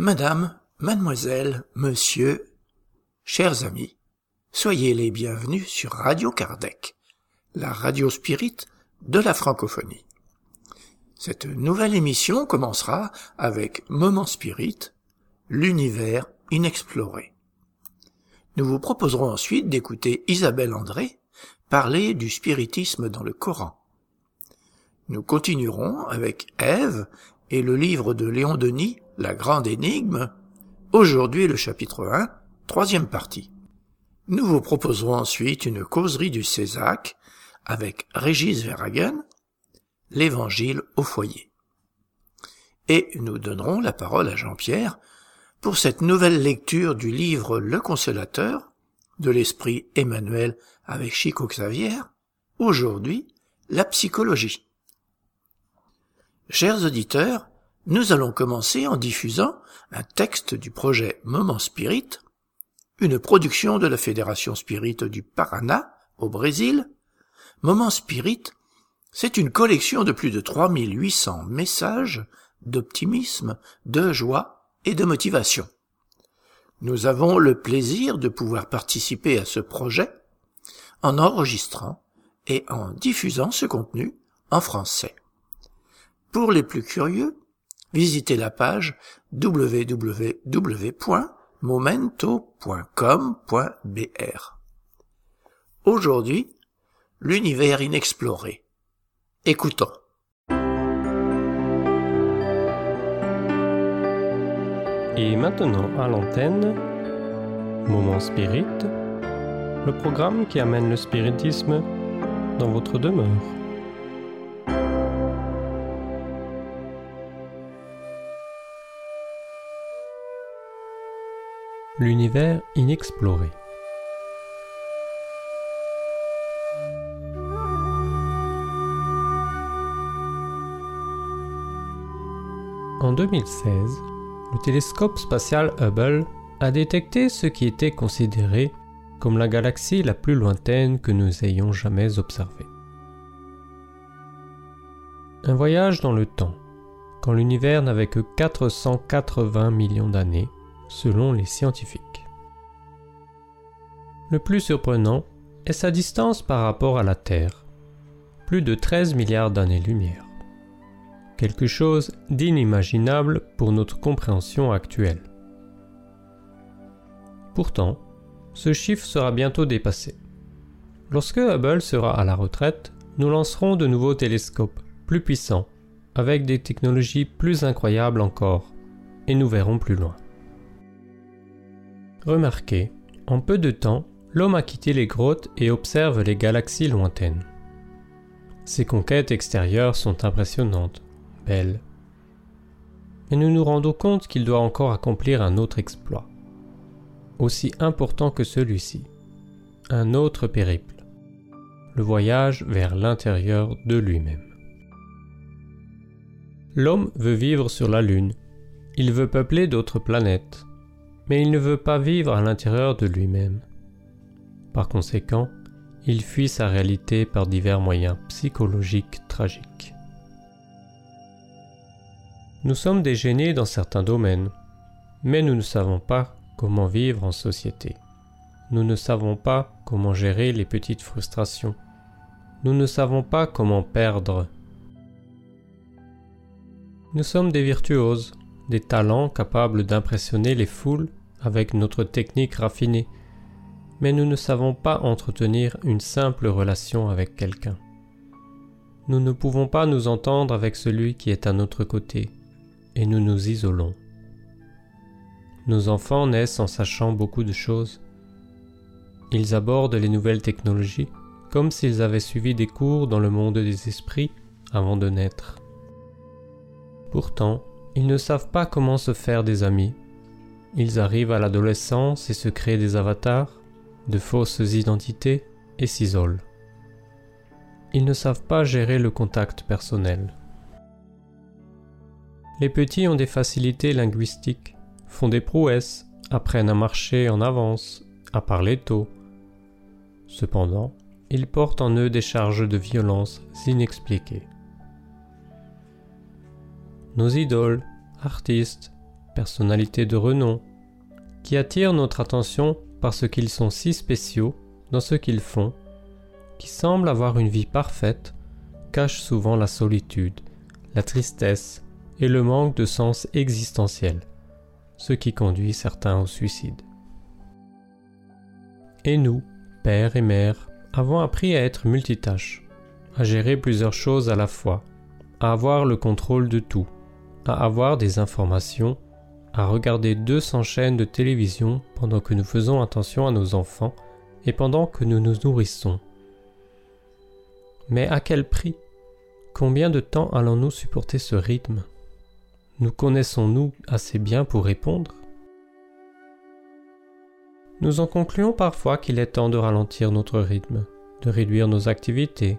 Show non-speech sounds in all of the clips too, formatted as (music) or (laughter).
Madame, mademoiselle, monsieur, chers amis, soyez les bienvenus sur Radio Kardec, la radio spirit de la francophonie. Cette nouvelle émission commencera avec Moment Spirit, l'univers inexploré. Nous vous proposerons ensuite d'écouter Isabelle André parler du spiritisme dans le Coran. Nous continuerons avec Ève et le livre de Léon Denis, La Grande Énigme, aujourd'hui le chapitre 1, troisième partie. Nous vous proposerons ensuite une causerie du Césac avec Régis Verhagen, l'Évangile au foyer. Et nous donnerons la parole à Jean-Pierre pour cette nouvelle lecture du livre Le Consolateur de l'Esprit Emmanuel avec Chico Xavier, aujourd'hui la psychologie. Chers auditeurs, nous allons commencer en diffusant un texte du projet Moment Spirit, une production de la Fédération Spirit du Paraná, au Brésil. Moment Spirit, c'est une collection de plus de 3800 messages d'optimisme, de joie et de motivation. Nous avons le plaisir de pouvoir participer à ce projet en enregistrant et en diffusant ce contenu en français. Pour les plus curieux, visitez la page www.momento.com.br. Aujourd'hui, l'univers inexploré. Écoutons. Et maintenant à l'antenne, Moment Spirit, le programme qui amène le spiritisme dans votre demeure. L'univers inexploré. En 2016, le télescope spatial Hubble a détecté ce qui était considéré comme la galaxie la plus lointaine que nous ayons jamais observée. Un voyage dans le temps, quand l'univers n'avait que 480 millions d'années, selon les scientifiques. Le plus surprenant est sa distance par rapport à la Terre, plus de 13 milliards d'années-lumière quelque chose d'inimaginable pour notre compréhension actuelle. Pourtant, ce chiffre sera bientôt dépassé. Lorsque Hubble sera à la retraite, nous lancerons de nouveaux télescopes plus puissants, avec des technologies plus incroyables encore, et nous verrons plus loin. Remarquez, en peu de temps, l'homme a quitté les grottes et observe les galaxies lointaines. Ses conquêtes extérieures sont impressionnantes, belle. Mais nous nous rendons compte qu'il doit encore accomplir un autre exploit, aussi important que celui-ci, un autre périple, le voyage vers l'intérieur de lui-même. L'homme veut vivre sur la Lune, il veut peupler d'autres planètes, mais il ne veut pas vivre à l'intérieur de lui-même. Par conséquent, il fuit sa réalité par divers moyens psychologiques tragiques. Nous sommes des dans certains domaines, mais nous ne savons pas comment vivre en société. Nous ne savons pas comment gérer les petites frustrations. Nous ne savons pas comment perdre. Nous sommes des virtuoses, des talents capables d'impressionner les foules avec notre technique raffinée, mais nous ne savons pas entretenir une simple relation avec quelqu'un. Nous ne pouvons pas nous entendre avec celui qui est à notre côté, et nous nous isolons. Nos enfants naissent en sachant beaucoup de choses. Ils abordent les nouvelles technologies comme s'ils avaient suivi des cours dans le monde des esprits avant de naître. Pourtant, ils ne savent pas comment se faire des amis. Ils arrivent à l'adolescence et se créent des avatars, de fausses identités et s'isolent. Ils ne savent pas gérer le contact personnel. Les petits ont des facilités linguistiques, font des prouesses, apprennent à marcher en avance, à parler tôt. Cependant, ils portent en eux des charges de violence inexpliquées. Nos idoles, artistes, personnalités de renom, qui attirent notre attention parce qu'ils sont si spéciaux dans ce qu'ils font, qui semblent avoir une vie parfaite, cachent souvent la solitude, la tristesse et le manque de sens existentiel, ce qui conduit certains au suicide. Et nous, pères et mères, avons appris à être multitâches, à gérer plusieurs choses à la fois, à avoir le contrôle de tout, à avoir des informations, à regarder 200 chaînes de télévision pendant que nous faisons attention à nos enfants et pendant que nous nous nourrissons. Mais à quel prix? Combien de temps allons-nous supporter ce rythme? Nous connaissons-nous assez bien pour répondre? Nous en concluons parfois qu'il est temps de ralentir notre rythme, de réduire nos activités.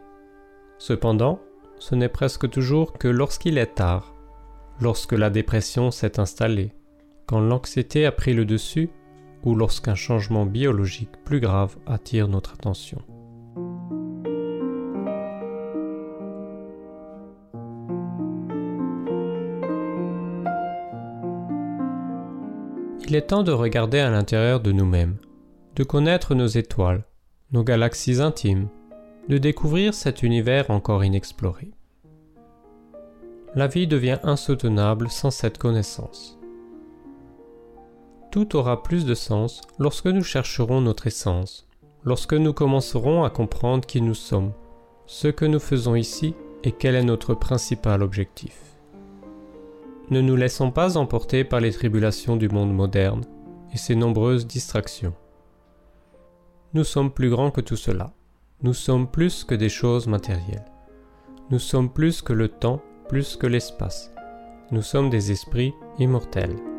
Cependant, ce n'est presque toujours que lorsqu'il est tard, lorsque la dépression s'est installée, quand l'anxiété a pris le dessus ou lorsqu'un changement biologique plus grave attire notre attention. Il est temps de regarder à l'intérieur de nous-mêmes, de connaître nos étoiles, nos galaxies intimes, de découvrir cet univers encore inexploré. La vie devient insoutenable sans cette connaissance. Tout aura plus de sens lorsque nous chercherons notre essence, lorsque nous commencerons à comprendre qui nous sommes, ce que nous faisons ici et quel est notre principal objectif. Ne nous laissons pas emporter par les tribulations du monde moderne et ses nombreuses distractions. Nous sommes plus grands que tout cela. Nous sommes plus que des choses matérielles. Nous sommes plus que le temps, plus que l'espace. Nous sommes des esprits immortels.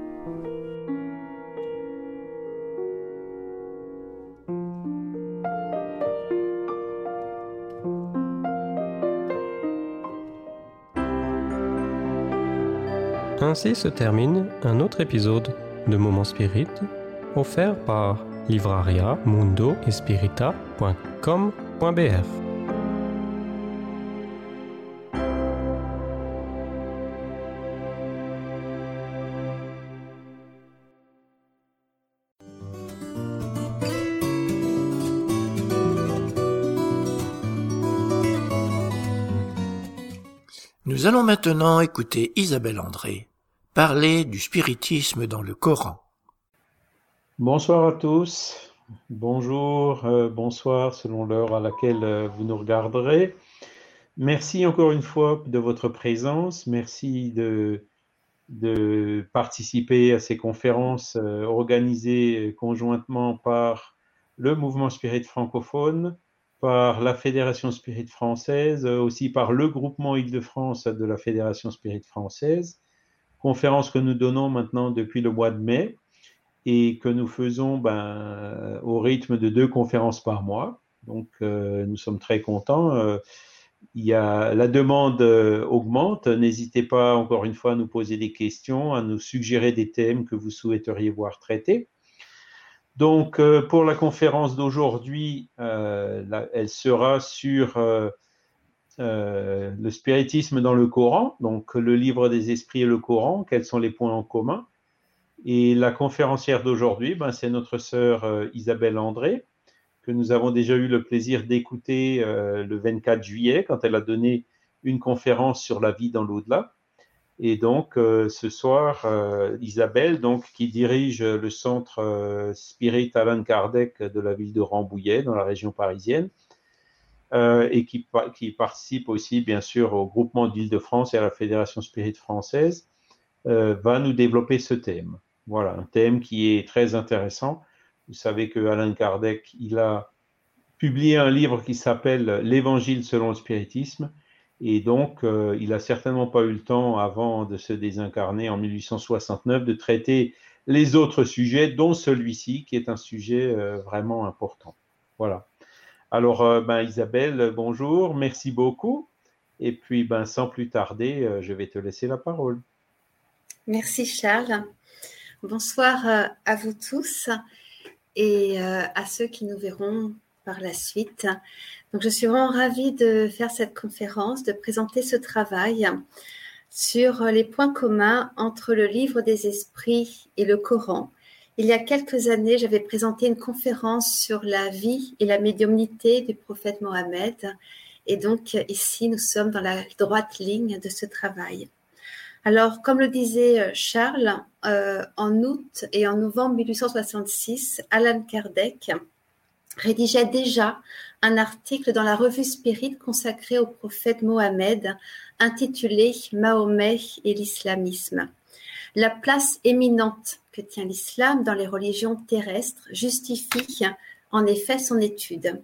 Ainsi se termine un autre épisode de Moment Spirit offert par livraria mundo Nous allons maintenant écouter Isabelle André parler du spiritisme dans le Coran. Bonsoir à tous. Bonjour, euh, bonsoir selon l'heure à laquelle euh, vous nous regarderez. Merci encore une fois de votre présence. Merci de, participer à ces conférences euh, organisées conjointement par le mouvement Spirit francophone, par la Fédération Spirit française, aussi par le groupement Île-de-France de la Fédération Spirit française. Conférence que nous donnons maintenant depuis le mois de mai et que nous faisons ben, au rythme de deux conférences par mois. Donc, euh, nous sommes très contents. Euh, y a, la demande euh, augmente. N'hésitez pas, encore une fois, à nous poser des questions, à nous suggérer des thèmes que vous souhaiteriez voir traités. Donc, pour la conférence d'aujourd'hui, elle sera sur le spiritisme dans le Coran, donc le livre des esprits et le Coran, quels sont les points en commun? Et la conférencière d'aujourd'hui, ben, c'est notre sœur euh, Isabelle André, que nous avons déjà eu le plaisir d'écouter euh, le 24 juillet quand elle a donné une conférence sur la vie dans l'au-delà. Et donc, euh, ce soir, Isabelle, donc, qui dirige le centre Spirit Alan Kardec de la ville de Rambouillet, dans la région parisienne, et qui, participe aussi, bien sûr, au groupement d'Île-de-France et à la Fédération Spirit française, va nous développer ce thème. Voilà, un thème qui est très intéressant. Vous savez que Alain Kardec, il a publié un livre qui s'appelle L'Évangile selon le spiritisme. Et donc, euh, il n'a certainement pas eu le temps, avant de se désincarner en 1869, de traiter les autres sujets, dont celui-ci, qui est un sujet euh, vraiment important. Voilà. Alors, euh, ben, Isabelle, bonjour, merci beaucoup. Et puis, ben, sans plus tarder, je vais te laisser la parole. Merci, Charles. Bonsoir euh, à vous tous et euh, à ceux qui nous verront par la suite. Donc, je suis vraiment ravie de faire cette conférence, de présenter ce travail. sur les points communs entre le livre des esprits et le Coran. Il y a quelques années, j'avais présenté une conférence sur la vie et la médiumnité du prophète Mohammed. Et donc ici, nous sommes dans la droite ligne de ce travail. Alors, comme le disait Charles, euh, en août et en novembre 1866, Alan Kardec rédigeait déjà un article dans la revue Spirit consacré au prophète Mohammed intitulé Mahomet et l'islamisme. La place éminente que tient l'islam dans les religions terrestres justifie en effet son étude.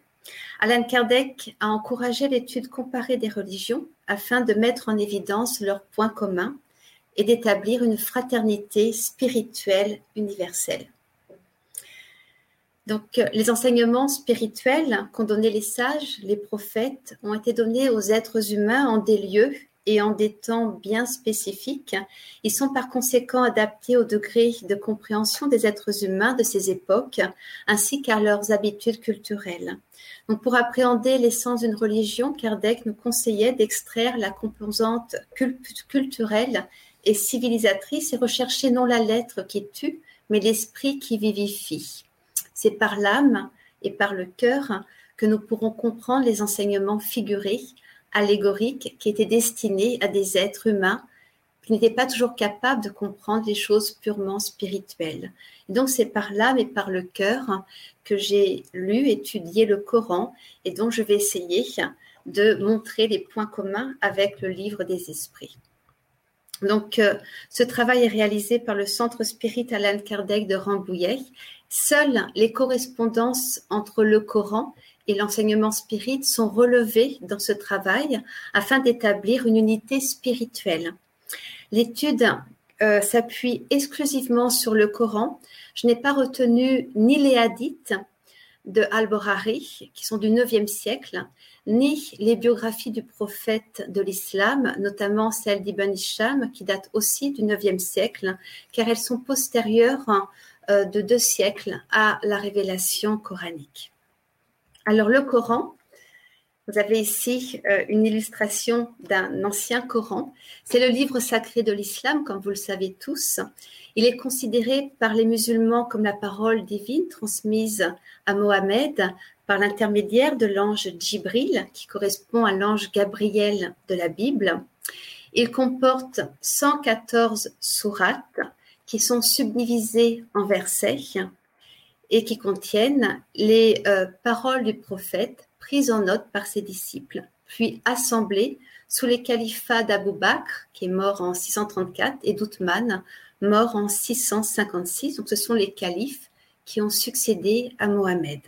Alan Kardec a encouragé l'étude comparée des religions afin de mettre en évidence leurs points communs et d'établir une fraternité spirituelle universelle. Donc, les enseignements spirituels qu'ont donnés les sages, les prophètes, ont été donnés aux êtres humains en des lieux et en des temps bien spécifiques. Ils sont par conséquent adaptés au degré de compréhension des êtres humains de ces époques, ainsi qu'à leurs habitudes culturelles. Donc, pour appréhender l'essence d'une religion, Kardec nous conseillait d'extraire la composante culturelle et civilisatrice et rechercher non la lettre qui tue, mais l'esprit qui vivifie. C'est par l'âme et par le cœur que nous pourrons comprendre les enseignements figurés, allégoriques, qui étaient destinés à des êtres humains qui n'étaient pas toujours capables de comprendre les choses purement spirituelles. donc c'est par l'âme et par le cœur que j'ai lu, étudié le Coran et dont je vais essayer de montrer les points communs avec le livre des esprits. Donc, euh, ce travail est réalisé par le Centre Spirit Alain Kardec de Rambouillet Seules les correspondances entre le Coran et l'enseignement spirit sont relevées dans ce travail afin d'établir une unité spirituelle. L'étude euh, s'appuie exclusivement sur le Coran. Je n'ai pas retenu ni les hadiths de Al-Borari, qui sont du IXe siècle, ni les biographies du prophète de l'islam, notamment celle d'Ibn Hisham, qui date aussi du IXe siècle, car elles sont postérieures euh, de deux siècles à la révélation coranique. Alors le Coran, vous avez ici euh, une illustration d'un ancien Coran. C'est le livre sacré de l'islam, comme vous le savez tous. Il est considéré par les musulmans comme la parole divine transmise à Mohammed par l'intermédiaire de l'ange Djibril, qui correspond à l'ange Gabriel de la Bible. Il comporte 114 sourates qui sont subdivisés en versets et qui contiennent les euh, paroles du prophète prises en note par ses disciples, puis assemblées sous les califats d'Abou Bakr, qui est mort en 634, et d'Othman, mort en 656. Donc ce sont les califes qui ont succédé à Mohammed.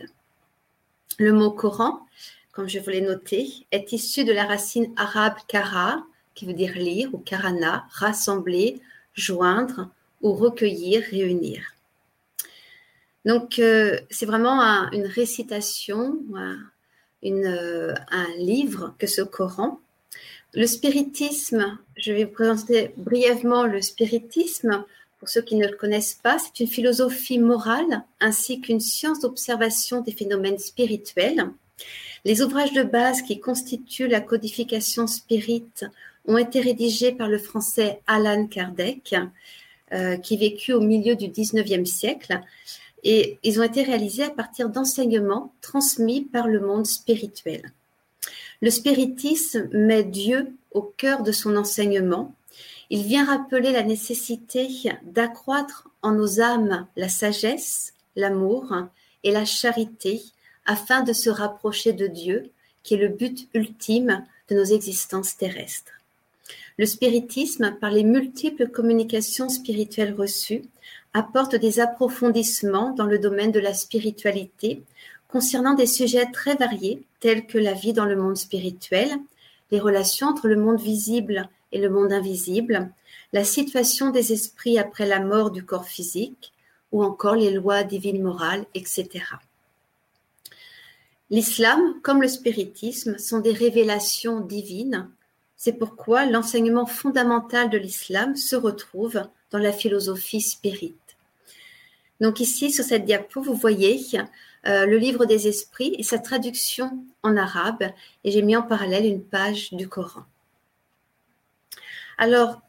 Le mot Coran, comme je vous l'ai noté, est issu de la racine arabe kara, qui veut dire lire, ou karana, rassembler, joindre, ou recueillir, réunir. Donc, euh, c'est vraiment une récitation, une, euh, un livre que ce Coran. Le spiritisme, je vais vous présenter brièvement le spiritisme. Pour ceux qui ne le connaissent pas, c'est une philosophie morale ainsi qu'une science d'observation des phénomènes spirituels. Les ouvrages de base qui constituent la codification spirite ont été rédigés par le français Alan Kardec euh, qui vécut au milieu du 19e siècle. Et ils ont été réalisés à partir d'enseignements transmis par le monde spirituel. Le spiritisme met Dieu au cœur de son enseignement. Il vient rappeler la nécessité d'accroître en nos âmes la sagesse, l'amour et la charité afin de se rapprocher de Dieu, qui est le but ultime de nos existences terrestres. Le spiritisme, par les multiples communications spirituelles reçues, apporte des approfondissements dans le domaine de la spiritualité concernant des sujets très variés tels que la vie dans le monde spirituel, les relations entre le monde visible et le monde invisible, la situation des esprits après la mort du corps physique, ou encore les lois divines morales, etc. L'islam, comme le spiritisme, sont des révélations divines c'est pourquoi l'enseignement fondamental de l'islam se retrouve dans la philosophie spirite. Donc ici, sur cette diapo, vous voyez euh, le livre des esprits et sa traduction en arabe, et j'ai mis en parallèle une page du Coran. Alors,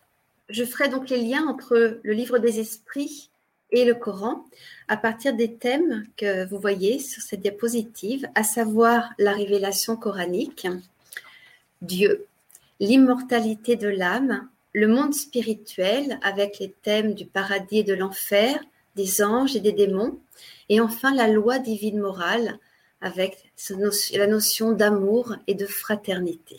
je ferai donc les liens entre le livre des esprits et le Coran à partir des thèmes que vous voyez sur cette diapositive, à savoir la révélation coranique, Dieu, l'immortalité de l'âme, le monde spirituel avec les thèmes du paradis et de l'enfer, des anges et des démons, et enfin la loi divine morale avec la notion d'amour et de fraternité.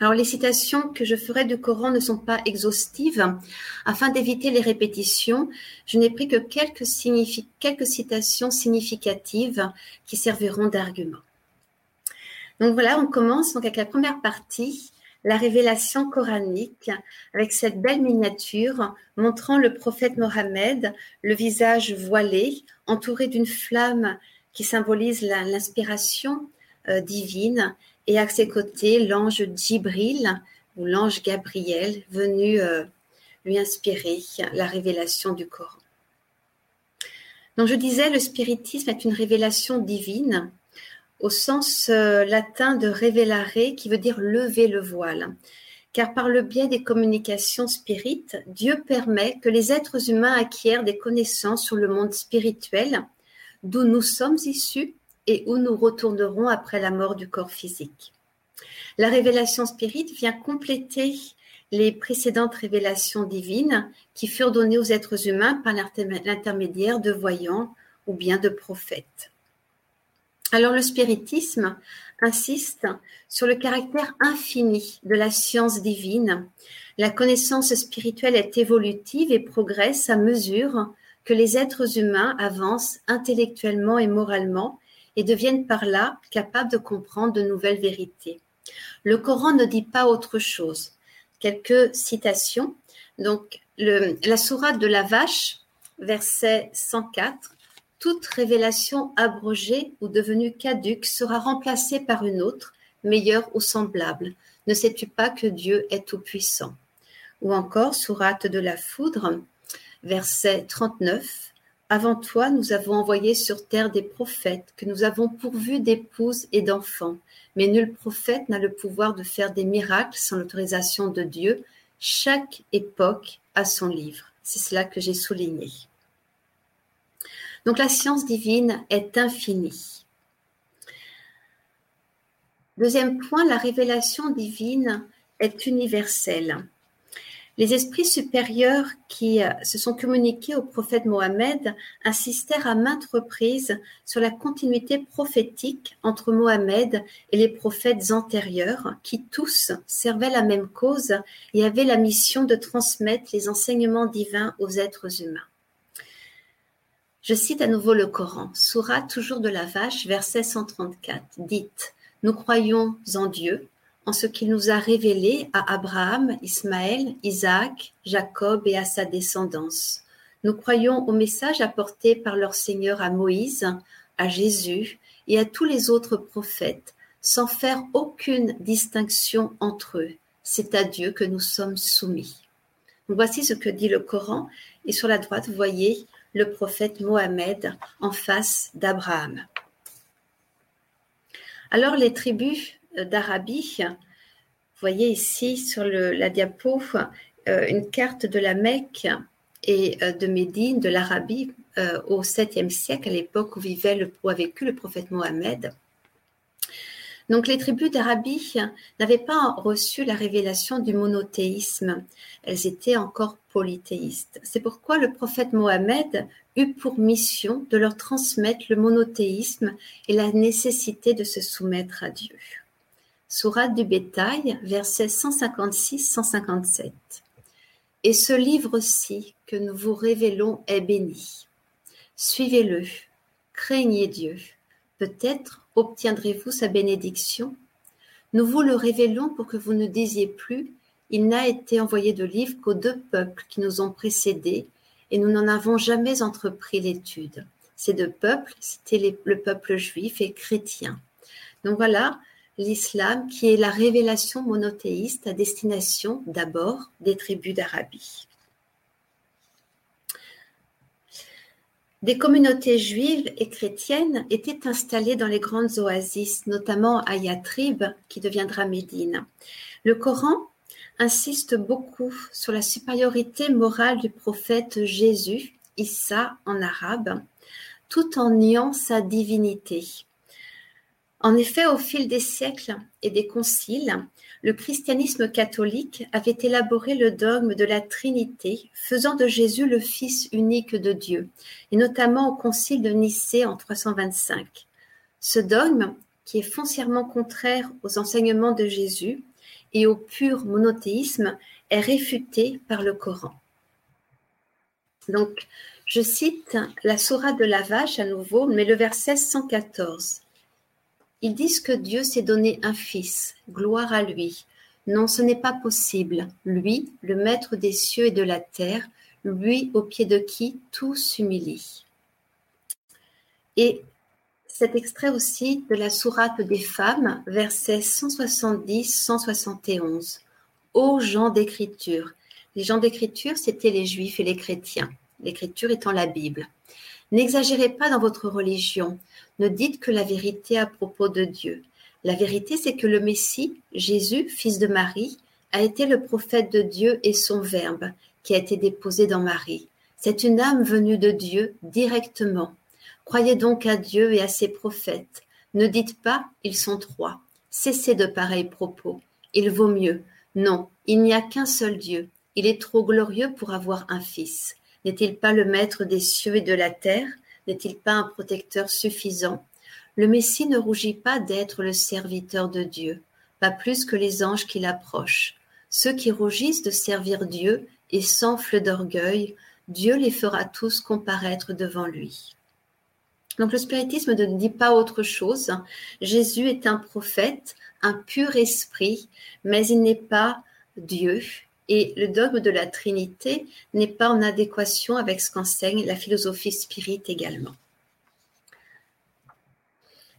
Alors les citations que je ferai du Coran ne sont pas exhaustives. Afin d'éviter les répétitions, je n'ai pris que quelques, quelques citations significatives qui serviront d'argument. Donc voilà, on commence donc avec la première partie, la révélation coranique, avec cette belle miniature montrant le prophète Mohammed, le visage voilé, entouré d'une flamme qui symbolise l'inspiration euh, divine et à ses côtés l'ange Djibril ou l'ange Gabriel venu euh, lui inspirer la révélation du Coran. Donc je disais, le spiritisme est une révélation divine au sens euh, latin de révélare qui veut dire lever le voile. Car par le biais des communications spirites, Dieu permet que les êtres humains acquièrent des connaissances sur le monde spirituel, d'où nous sommes issus et où nous retournerons après la mort du corps physique. La révélation spirite vient compléter les précédentes révélations divines qui furent données aux êtres humains par l'intermédiaire de voyants ou bien de prophètes. Alors le spiritisme insiste sur le caractère infini de la science divine. La connaissance spirituelle est évolutive et progresse à mesure que les êtres humains avancent intellectuellement et moralement et deviennent par là capables de comprendre de nouvelles vérités. Le Coran ne dit pas autre chose. Quelques citations. Donc, la sourate de la vache, verset 104. Toute révélation abrogée ou devenue caduque sera remplacée par une autre, meilleure ou semblable. Ne sais-tu pas que Dieu est tout-puissant? Ou encore, sourate de la foudre, verset 39. Avant toi, nous avons envoyé sur terre des prophètes, que nous avons pourvus d'épouses et d'enfants. Mais nul prophète n'a le pouvoir de faire des miracles sans l'autorisation de Dieu. Chaque époque a son livre. C'est cela que j'ai souligné. Donc la science divine est infinie. Deuxième point, la révélation divine est universelle. Les esprits supérieurs qui euh, se sont communiqués au prophète Mohammed insistèrent à maintes reprises sur la continuité prophétique entre Mohammed et les prophètes antérieurs, qui tous servaient la même cause et avaient la mission de transmettre les enseignements divins aux êtres humains. Je cite à nouveau le Coran, Surah toujours de la vache, verset 134. Dites, nous croyons en Dieu, en ce qu'il nous a révélé à Abraham, Ismaël, Isaac, Jacob et à sa descendance. Nous croyons au message apporté par leur Seigneur à Moïse, à Jésus et à tous les autres prophètes, sans faire aucune distinction entre eux. C'est à Dieu que nous sommes soumis. voici ce que dit le Coran, et sur la droite, vous voyez le prophète Mohammed en face d'Abraham. Alors les tribus d'Arabie. Vous voyez ici sur la diapo euh, une carte de la Mecque et euh, de Médine, de l'Arabie, euh, au 7e siècle, à l'époque où vivait le, où a vécu le prophète Mohammed. Donc les tribus d'Arabie n'avaient pas reçu la révélation du monothéisme, elles étaient encore C'est pourquoi le prophète Mohammed eut pour mission de leur transmettre le monothéisme et la nécessité de se soumettre à Dieu. Sourate du Bétail, versets 156-157. Et ce livre-ci que nous vous révélons est béni. Suivez-le, craignez Dieu. Peut-être obtiendrez-vous sa bénédiction. Nous vous le révélons pour que vous ne disiez plus Il n'a été envoyé de livre qu'aux deux peuples qui nous ont précédés, et nous n'en avons jamais entrepris l'étude. Ces deux peuples, c'était le peuple juif et chrétien. Donc voilà, l'islam qui est la révélation monothéiste à destination d'abord des tribus d'Arabie. Des communautés juives et chrétiennes étaient installées dans les grandes oasis, notamment à Yatrib, qui deviendra Médine. Le Coran insiste beaucoup sur la supériorité morale du prophète Jésus, Issa en arabe, tout en niant sa divinité. En effet, au fil des siècles et des conciles, le christianisme catholique avait élaboré le dogme de la Trinité, faisant de Jésus le Fils unique de Dieu, et notamment au concile de Nicée en 325. Ce dogme, qui est foncièrement contraire aux enseignements de Jésus et au pur monothéisme, est réfuté par le Coran. Donc, je cite la Sourate de la Vache à nouveau, mais le verset 114. Ils disent que Dieu s'est donné un fils, gloire à lui. Non, ce n'est pas possible. Lui, le maître des cieux et de la terre, lui au pied de qui tout s'humilie. Et cet extrait aussi de la sourate des femmes, versets 170-171. Ô gens d'écriture. Les gens d'écriture, c'étaient les juifs et les chrétiens. L'écriture étant la Bible. N'exagérez pas dans votre religion. Ne dites que la vérité à propos de Dieu. La vérité, c'est que le Messie, Jésus, fils de Marie, a été le prophète de Dieu et son Verbe, qui a été déposé dans Marie. C'est une âme venue de Dieu directement. Croyez donc à Dieu et à ses prophètes. Ne dites pas, ils sont trois. Cessez de pareils propos. Il vaut mieux. Non, il n'y a qu'un seul Dieu. Il est trop glorieux pour avoir un fils. N'est-il pas le maître des cieux et de la terre? N'est-il pas un protecteur suffisant? Le Messie ne rougit pas d'être le serviteur de Dieu, pas plus que les anges qui l'approchent. Ceux qui rougissent de servir Dieu et s'enflent d'orgueil, Dieu les fera tous comparaître devant lui. Donc le spiritisme ne dit pas autre chose. Jésus est un prophète, un pur esprit, mais il n'est pas Dieu. Et le dogme de la Trinité n'est pas en adéquation avec ce qu'enseigne la philosophie spirit également.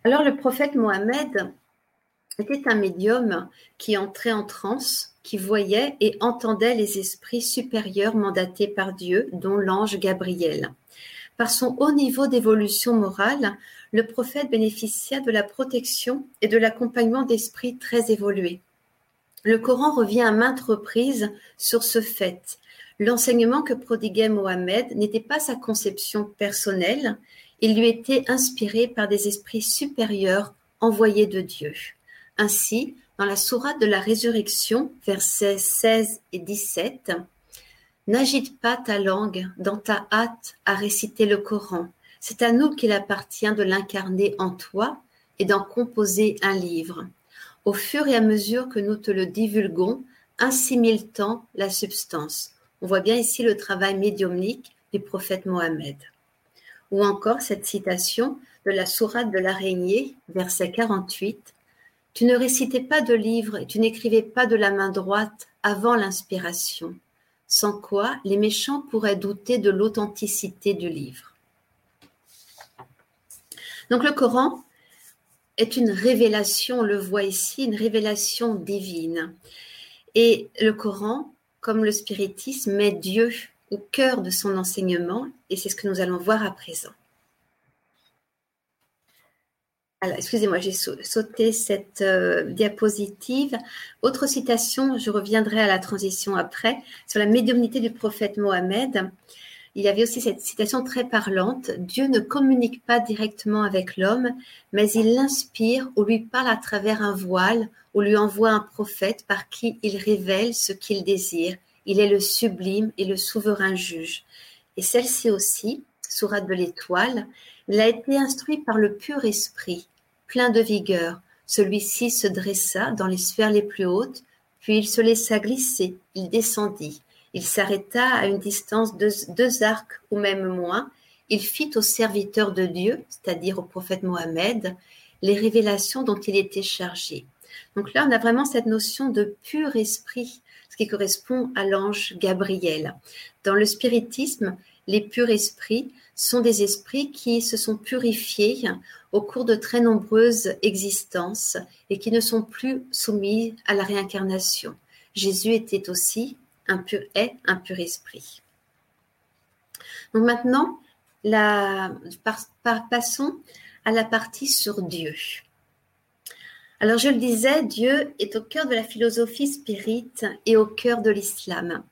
Alors le prophète Mohammed était un médium qui entrait en transe, qui voyait et entendait les esprits supérieurs mandatés par Dieu, dont l'ange Gabriel. Par son haut niveau d'évolution morale, le prophète bénéficia de la protection et de l'accompagnement d'esprits très évolués. Le Coran revient à maintes reprises sur ce fait. L'enseignement que prodiguait Mohammed n'était pas sa conception personnelle, il lui était inspiré par des esprits supérieurs envoyés de Dieu. Ainsi, dans la sourate de la résurrection, versets 16 et 17, N'agite pas ta langue dans ta hâte à réciter le Coran. C'est à nous qu'il appartient de l'incarner en toi et d'en composer un livre au fur et à mesure que nous te le divulguons, assimile-t-on la substance. On voit bien ici le travail médiumnique du prophète Mohammed. Ou encore cette citation de la sourate de l'araignée, verset 48. Tu ne récitais pas de livre et tu n'écrivais pas de la main droite avant l'inspiration, sans quoi les méchants pourraient douter de l'authenticité du livre. Donc le Coran est une révélation, on le voit ici, une révélation divine. Et le Coran, comme le spiritisme, met Dieu au cœur de son enseignement, et c'est ce que nous allons voir à présent. Alors, excusez-moi, j'ai sauté cette euh, diapositive. Autre citation, je reviendrai à la transition après, sur la médiumnité du prophète Mohammed il y avait aussi cette citation très parlante Dieu ne communique pas directement avec l'homme, mais il l'inspire ou lui parle à travers un voile ou lui envoie un prophète par qui il révèle ce qu'il désire. Il est le sublime et le souverain juge. Et celle-ci aussi, Sourate de l'étoile, il a été instruit par le pur esprit, plein de vigueur. Celui-ci se dressa dans les sphères les plus hautes, puis il se laissa glisser, il descendit. Il s'arrêta à une distance de deux arcs ou même moins. Il fit au serviteur de Dieu, c'est-à-dire au prophète Mohammed, les révélations dont il était chargé. Donc là, on a vraiment cette notion de pur esprit, ce qui correspond à l'ange Gabriel. Dans le spiritisme, les purs esprits sont des esprits qui se sont purifiés au cours de très nombreuses existences et qui ne sont plus soumis à la réincarnation. Jésus était aussi un pur est, un pur esprit. Donc maintenant, passons à la partie sur Dieu. Alors je le disais, Dieu est au cœur de la philosophie spirite et au cœur de l'islam.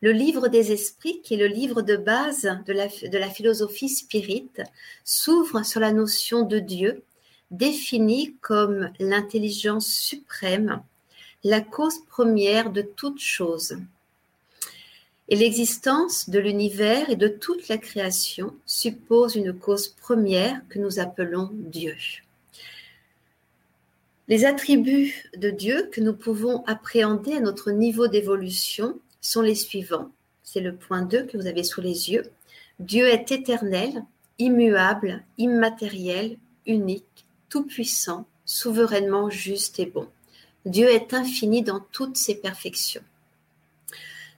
Le livre des esprits, qui est le livre de base de la, philosophie spirite, s'ouvre sur la notion de Dieu, définie comme l'intelligence suprême, la cause première de toute chose. Et l'existence de l'univers et de toute la création suppose une cause première que nous appelons Dieu. Les attributs de Dieu que nous pouvons appréhender à notre niveau d'évolution sont les suivants. C'est le point 2 que vous avez sous les yeux. Dieu est éternel, immuable, immatériel, unique, tout-puissant, souverainement juste et bon. Dieu est infini dans toutes ses perfections.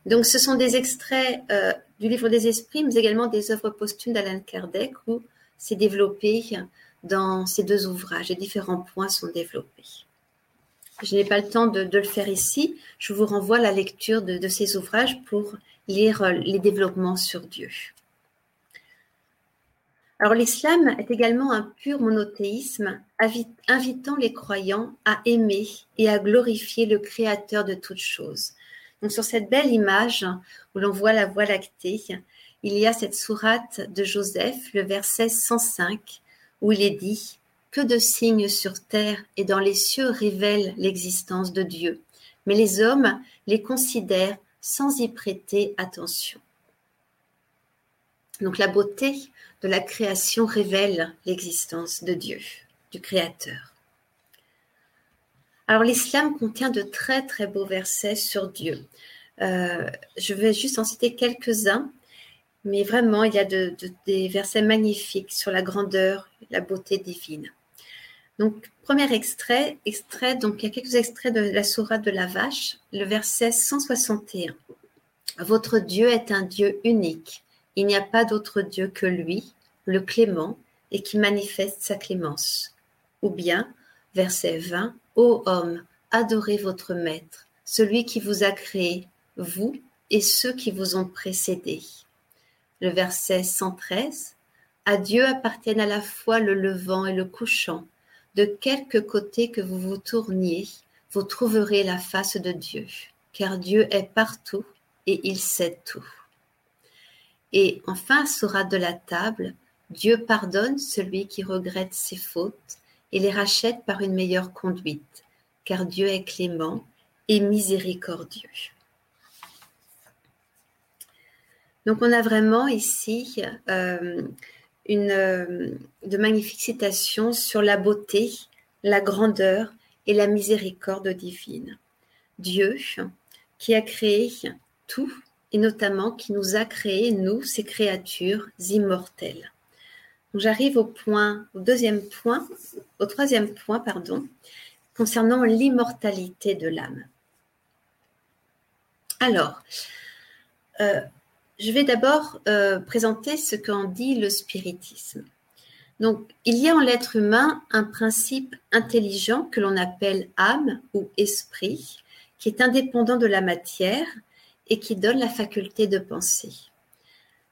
Donc ce sont des extraits euh, du livre des esprits, mais également des œuvres posthumes d'Alain Kardec où c'est développé dans ces deux ouvrages. Les différents points sont développés. Je n'ai pas le temps de, le faire ici. Je vous renvoie à la lecture de, ces ouvrages pour lire euh, les développements sur Dieu. Alors l'islam est également un pur monothéisme invitant les croyants à aimer et à glorifier le Créateur de toutes choses. Donc sur cette belle image où l'on voit la Voie lactée, il y a cette sourate de Joseph, le verset 105, où il est dit Que de signes sur terre et dans les cieux révèlent l'existence de Dieu, mais les hommes les considèrent sans y prêter attention. Donc la beauté de la création révèle l'existence de Dieu, du Créateur. Alors l'islam contient de très très beaux versets sur Dieu. Euh, je vais juste en citer quelques-uns. Mais vraiment, il y a des versets magnifiques sur la grandeur, la beauté divine. Donc, premier extrait, extrait, donc il y a quelques extraits de la Sourate de la Vache, le verset 161. Votre Dieu est un Dieu unique. Il n'y a pas d'autre Dieu que lui, le clément, et qui manifeste sa clémence. Ou bien, verset 20, Ô homme, adorez votre Maître, celui qui vous a créé, vous et ceux qui vous ont précédés le verset 113, À Dieu appartiennent à la fois le levant et le couchant. De quelque côté que vous vous tourniez, vous trouverez la face de Dieu, car Dieu est partout et il sait tout. Et enfin, sera de la table, Dieu pardonne celui qui regrette ses fautes et les rachète par une meilleure conduite, car Dieu est clément et miséricordieux. Donc on a vraiment ici euh, une, euh, de magnifiques citations sur la beauté, la grandeur et la miséricorde divine. Dieu qui a créé tout et notamment qui nous a créé, nous, ces créatures immortelles. J'arrive au point, au deuxième point, au troisième point, pardon, concernant l'immortalité de l'âme. Alors, euh, je vais d'abord euh, présenter ce qu'en dit le spiritisme. Donc, il y a en l'être humain un principe intelligent que l'on appelle âme ou esprit, qui est indépendant de la matière et qui donne la faculté de penser.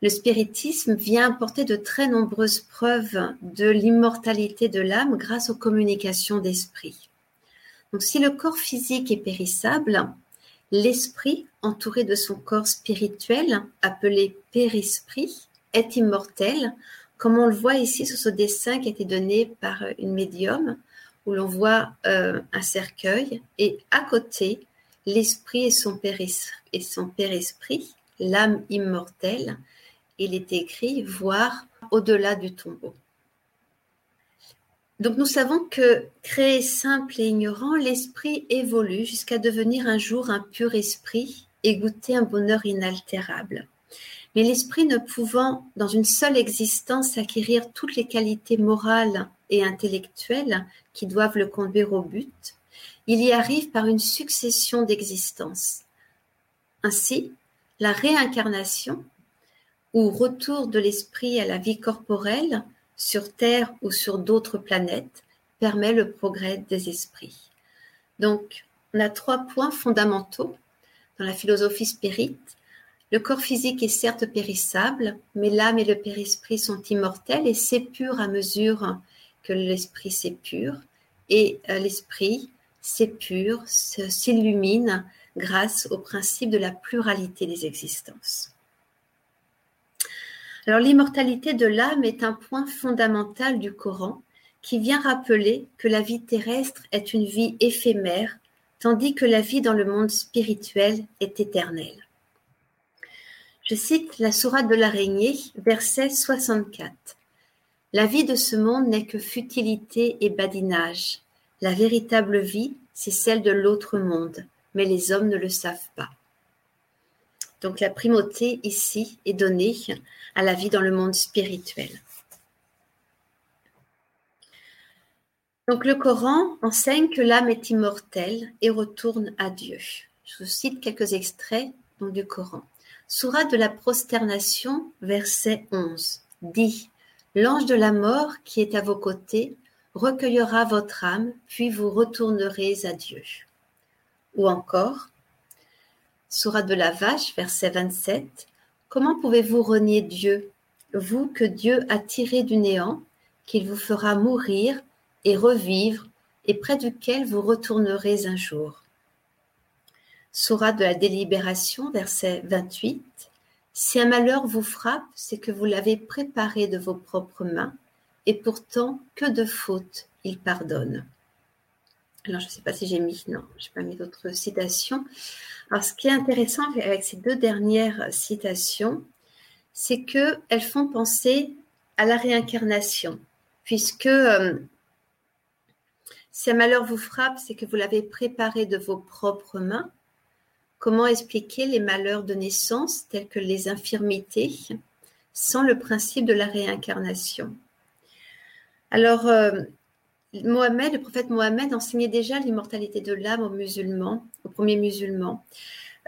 Le spiritisme vient apporter de très nombreuses preuves de l'immortalité de l'âme grâce aux communications d'esprit. Donc, si le corps physique est périssable, L'esprit, entouré de son corps spirituel, appelé périsprit, est immortel, comme on le voit ici sur ce dessin qui a été donné par une médium, où l'on voit euh, un cercueil, et à côté, l'esprit et son, et son périsprit, l'âme immortelle, il est écrit voir au-delà du tombeau. Donc nous savons que, créé simple et ignorant, l'esprit évolue jusqu'à devenir un jour un pur esprit et goûter un bonheur inaltérable. Mais l'esprit ne pouvant, dans une seule existence, acquérir toutes les qualités morales et intellectuelles qui doivent le conduire au but, il y arrive par une succession d'existences. Ainsi, la réincarnation, ou retour de l'esprit à la vie corporelle, sur Terre ou sur d'autres planètes permet le progrès des esprits. Donc, on a trois points fondamentaux dans la philosophie spirite. Le corps physique est certes périssable, mais l'âme et le périsprit sont immortels et s'épurent à mesure que l'esprit s'épure. et euh, l'esprit s'épure, s'illumine grâce au principe de la pluralité des existences. Alors l'immortalité de l'âme est un point fondamental du Coran qui vient rappeler que la vie terrestre est une vie éphémère, tandis que la vie dans le monde spirituel est éternelle. Je cite la sourate de l'araignée, verset 64. La vie de ce monde n'est que futilité et badinage. La véritable vie, c'est celle de l'autre monde, mais les hommes ne le savent pas. Donc la primauté ici est donnée à la vie dans le monde spirituel. Donc le Coran enseigne que l'âme est immortelle et retourne à Dieu. Je vous cite quelques extraits du Coran. Sourate de la prosternation, verset 11, dit L'ange de la mort qui est à vos côtés recueillera votre âme, puis vous retournerez à Dieu. Ou encore, Sourate de la Vache, verset 27, Comment pouvez-vous renier Dieu, vous que Dieu a tiré du néant, qu'il vous fera mourir et revivre, et près duquel vous retournerez un jour? Sourate de la délibération, verset 28, Si un malheur vous frappe, c'est que vous l'avez préparé de vos propres mains, et pourtant, que de fautes il pardonne. Alors, je ne sais pas si j'ai mis, non, je n'ai pas mis d'autres citations. Alors, ce qui est intéressant avec ces deux dernières citations, c'est qu'elles font penser à la réincarnation, puisque euh, si un malheur vous frappe, c'est que vous l'avez préparé de vos propres mains. Comment expliquer les malheurs de naissance tels que les infirmités sans le principe de la réincarnation? Alors, euh, Mohamed, le prophète Mohamed enseignait déjà l'immortalité de l'âme aux musulmans, aux premiers musulmans.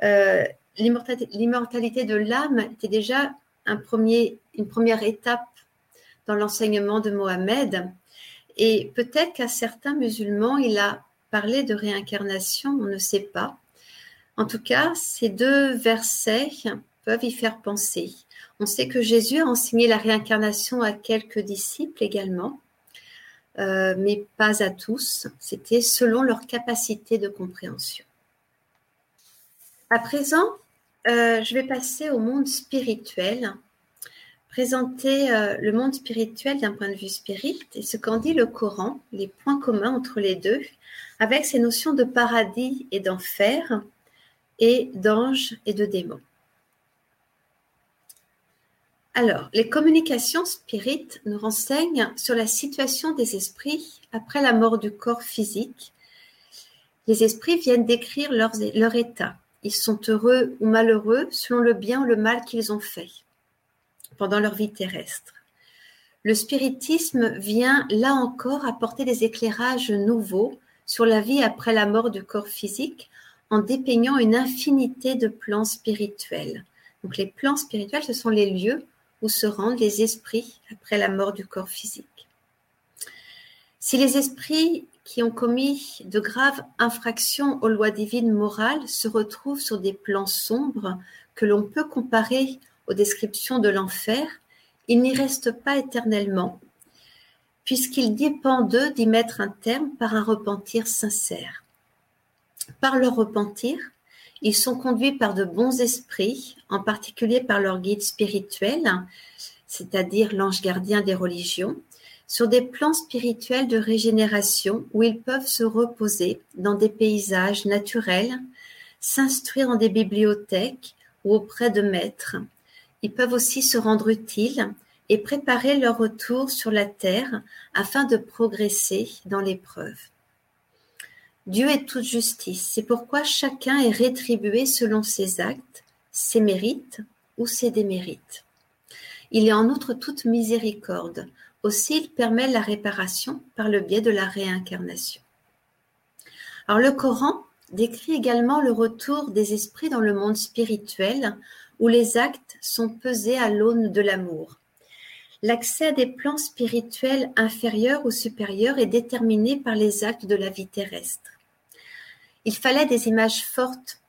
Euh, l'immortalité de l'âme était déjà une première étape dans l'enseignement de Mohamed. Et peut-être qu'à certains musulmans, il a parlé de réincarnation, on ne sait pas. En tout cas, ces deux versets peuvent y faire penser. On sait que Jésus a enseigné la réincarnation à quelques disciples également. Euh, mais pas à tous. C'était selon leur capacité de compréhension. À présent, euh, je vais passer au monde spirituel, présenter euh, le monde spirituel d'un point de vue spirit et ce qu'en dit le Coran, les points communs entre les deux, avec ces notions de paradis et d'enfer et d'anges et de démons. Alors, les communications spirites nous renseignent sur la situation des esprits après la mort du corps physique. Les esprits viennent décrire leur, état. Ils sont heureux ou malheureux selon le bien ou le mal qu'ils ont fait pendant leur vie terrestre. Le spiritisme vient là encore apporter des éclairages nouveaux sur la vie après la mort du corps physique en dépeignant une infinité de plans spirituels. Donc les plans spirituels, ce sont les lieux où se rendent les esprits après la mort du corps physique. Si les esprits qui ont commis de graves infractions aux lois divines morales se retrouvent sur des plans sombres que l'on peut comparer aux descriptions de l'enfer, ils n'y restent pas éternellement, puisqu'il dépend d'eux d'y mettre un terme par un repentir sincère. Par leur repentir, ils sont conduits par de bons esprits, en particulier par leur guide spirituel, c'est-à-dire l'ange gardien des religions, sur des plans spirituels de régénération où ils peuvent se reposer dans des paysages naturels, s'instruire dans des bibliothèques ou auprès de maîtres. Ils peuvent aussi se rendre utiles et préparer leur retour sur la terre afin de progresser dans l'épreuve. Dieu est toute justice, c'est pourquoi chacun est rétribué selon ses actes, ses mérites ou ses démérites. Il est en outre toute miséricorde, aussi il permet la réparation par le biais de la réincarnation. Alors le Coran décrit également le retour des esprits dans le monde spirituel où les actes sont pesés à l'aune de l'amour. L'accès à des plans spirituels inférieurs ou supérieurs est déterminé par les actes de la vie terrestre. Il fallait des images fortes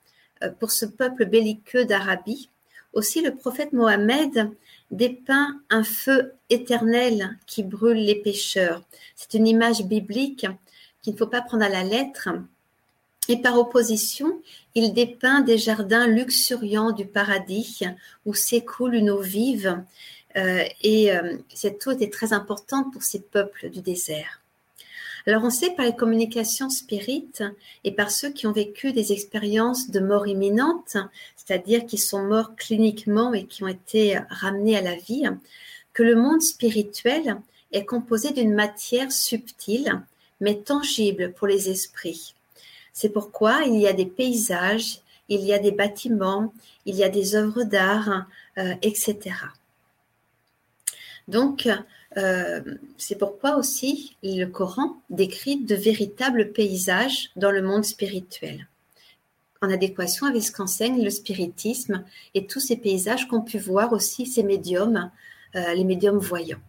euh, pour ce peuple belliqueux d'Arabie. Aussi le prophète Mohammed dépeint un feu éternel qui brûle les pécheurs. C'est une image biblique qui qu'il ne faut pas prendre à la lettre. Et par opposition, il dépeint des jardins luxuriants du paradis où s'écoule une eau vive. Euh, et euh, cette eau était très importante pour ces peuples du désert. Alors on sait par les communications spirites et par ceux qui ont vécu des expériences de mort imminente, c'est-à-dire qui sont morts cliniquement et qui ont été ramenés à la vie, que le monde spirituel est composé d'une matière subtile mais tangible pour les esprits. C'est pourquoi il y a des paysages, il y a des bâtiments, il y a des œuvres d'art, euh, etc. Donc, euh, c'est pourquoi aussi le Coran décrit de véritables paysages dans le monde spirituel, en adéquation avec ce qu'enseigne le spiritisme et tous ces paysages qu'ont pu voir aussi ces médiums, euh, les médiums voyants.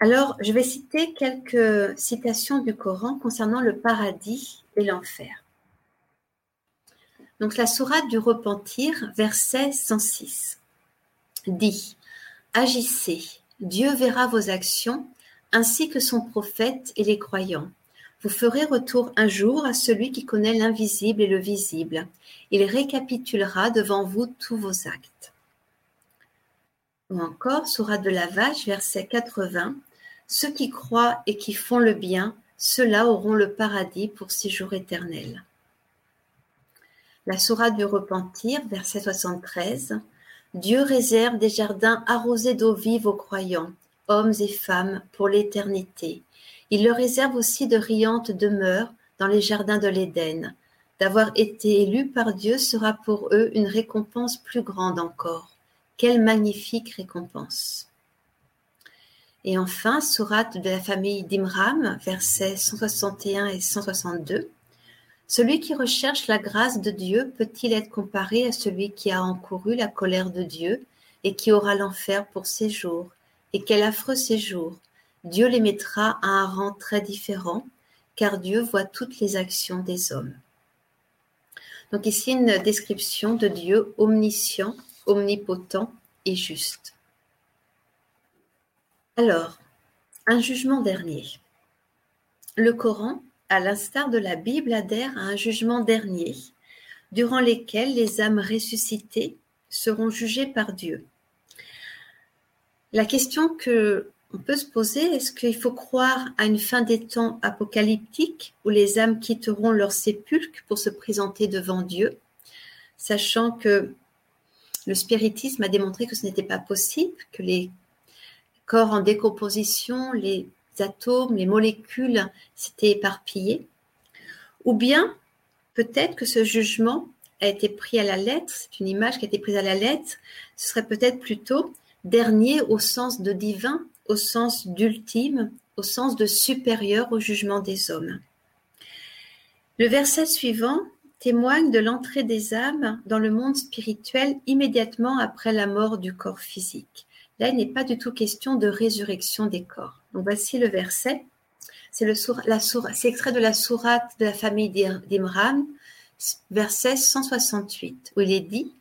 Alors, je vais citer quelques citations du Coran concernant le paradis et l'enfer. Donc, la sourate du repentir, verset 106, dit Agissez, Dieu verra vos actions, ainsi que son prophète et les croyants. Vous ferez retour un jour à celui qui connaît l'invisible et le visible. Il récapitulera devant vous tous vos actes. Ou encore, Sourate de la Vache, verset 80. Ceux qui croient et qui font le bien, ceux-là auront le paradis pour séjour éternel. La Sourate du Repentir, verset 73. Dieu réserve des jardins arrosés d'eau vive aux croyants, hommes et femmes, pour l'éternité. Il leur réserve aussi de riantes demeures dans les jardins de l'Éden. D'avoir été élus par Dieu sera pour eux une récompense plus grande encore. Quelle magnifique récompense. Et enfin, sourate de la famille d'Imram, versets 161 et 162. Celui qui recherche la grâce de Dieu peut-il être comparé à celui qui a encouru la colère de Dieu et qui aura l'enfer pour séjour Et quel affreux séjour? Dieu les mettra à un rang très différent, car Dieu voit toutes les actions des hommes. Donc ici une description de Dieu omniscient, omnipotent et juste. Alors, un jugement dernier. Le Coran à l'instar de la Bible, adhère à un jugement dernier, durant lesquels les âmes ressuscitées seront jugées par Dieu. La question que on peut se poser, est-ce qu'il faut croire à une fin des temps apocalyptique où les âmes quitteront leur sépulcre pour se présenter devant Dieu, sachant que le spiritisme a démontré que ce n'était pas possible, que les corps en décomposition, les atomes, les molécules s'étaient éparpillées, ou bien peut-être que ce jugement a été pris à la lettre, c'est une image qui a été prise à la lettre, ce serait peut-être plutôt dernier au sens de divin, au sens d'ultime, au sens de supérieur au jugement des hommes. Le verset suivant témoigne de l'entrée des âmes dans le monde spirituel immédiatement après la mort du corps physique. Là, il n'est pas du tout question de résurrection des corps. Voici le verset. C'est extrait de la sourate de la famille d'Imran, verset 168, où il est dit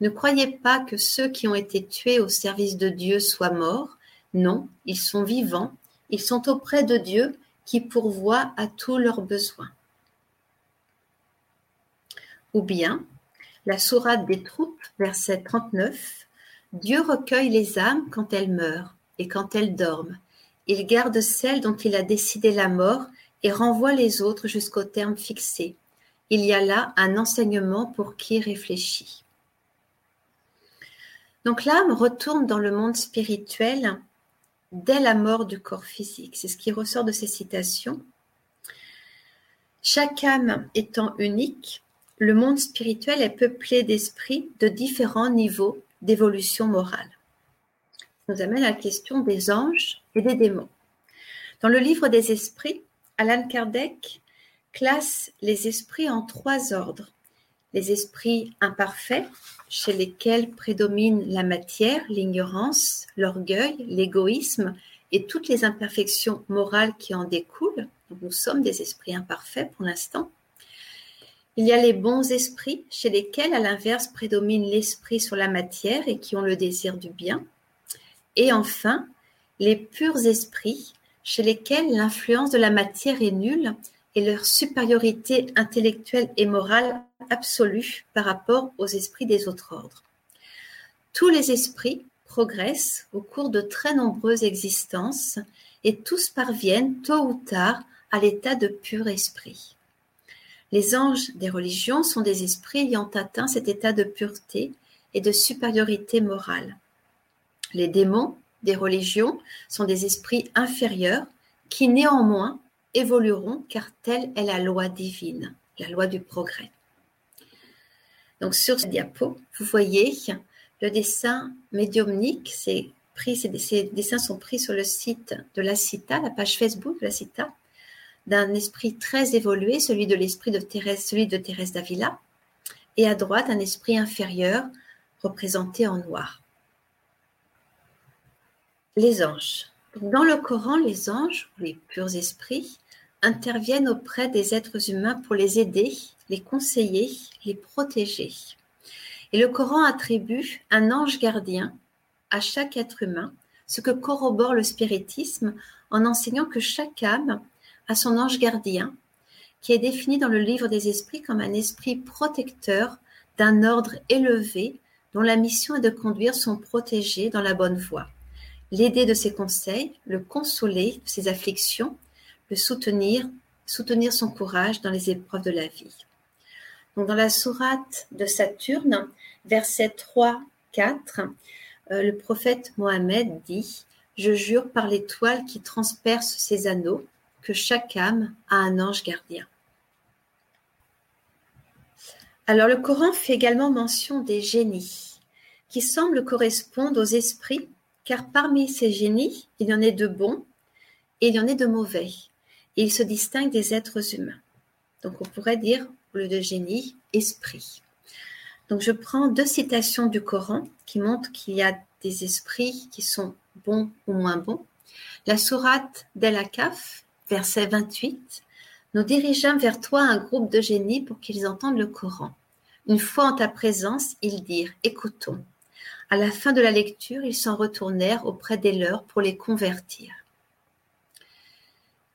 Ne croyez pas que ceux qui ont été tués au service de Dieu soient morts. Non, ils sont vivants. Ils sont auprès de Dieu qui pourvoit à tous leurs besoins. Ou bien, la sourate des troupes, verset 39, Dieu recueille les âmes quand elles meurent et quand elles dorment il garde celle dont il a décidé la mort et renvoie les autres jusqu'au terme fixé. Il y a là un enseignement pour qui réfléchit. Donc l'âme retourne dans le monde spirituel dès la mort du corps physique. C'est ce qui ressort de ces citations. Chaque âme étant unique, le monde spirituel est peuplé d'esprits de différents niveaux d'évolution morale. Nous amène à la question des anges des démons. Dans le livre des esprits, Alan Kardec classe les esprits en trois ordres. Les esprits imparfaits, chez lesquels prédomine la matière, l'ignorance, l'orgueil, l'égoïsme et toutes les imperfections morales qui en découlent. nous sommes des esprits imparfaits pour l'instant. Il y a les bons esprits, chez lesquels, à l'inverse, prédomine l'esprit sur la matière et qui ont le désir du bien. Et enfin, les purs esprits, chez lesquels l'influence de la matière est nulle et leur supériorité intellectuelle et morale absolue par rapport aux esprits des autres ordres. Tous les esprits progressent au cours de très nombreuses existences et tous parviennent tôt ou tard à l'état de pur esprit. Les anges des religions sont des esprits ayant atteint cet état de pureté et de supériorité morale. Les démons des religions sont des esprits inférieurs qui néanmoins évolueront car telle est la loi divine, la loi du progrès. Donc sur ce diapo, vous voyez le dessin médiumnique, ces, dessins sont pris sur le site de la CITA, la page Facebook de la CITA, d'un esprit très évolué, celui de l'esprit de Thérèse, celui de Thérèse d'Avila, et à droite un esprit inférieur représenté en noir. Les anges. Dans le Coran, les anges, les purs esprits, interviennent auprès des êtres humains pour les aider, les conseiller, les protéger. Et le Coran attribue un ange gardien à chaque être humain, ce que corrobore le spiritisme en enseignant que chaque âme a son ange gardien, qui est défini dans le livre des esprits comme un esprit protecteur d'un ordre élevé dont la mission est de conduire son protégé dans la bonne voie, l'aider de ses conseils, le consoler de ses afflictions, le soutenir, soutenir son courage dans les épreuves de la vie dans la sourate de Saturne, verset 3, 4, euh, le prophète Mohammed dit Je jure par l'étoile qui transperce ses anneaux que chaque âme a un ange gardien. Alors le Coran fait également mention des génies, qui semblent correspondre aux esprits, car parmi ces génies, il y en a de bons et il y en a de mauvais, et ils se distinguent des êtres humains. Donc on pourrait dire le de génie, esprit. Donc je prends deux citations du Coran qui montrent qu'il y a des esprits qui sont bons ou moins bons. La sourate d'El-Akaf, verset 28, nous dirigeons vers toi un groupe de génies pour qu'ils entendent le Coran. Une fois en ta présence, ils dirent Écoutons. À la fin de la lecture, ils s'en retournèrent auprès des leurs pour les convertir.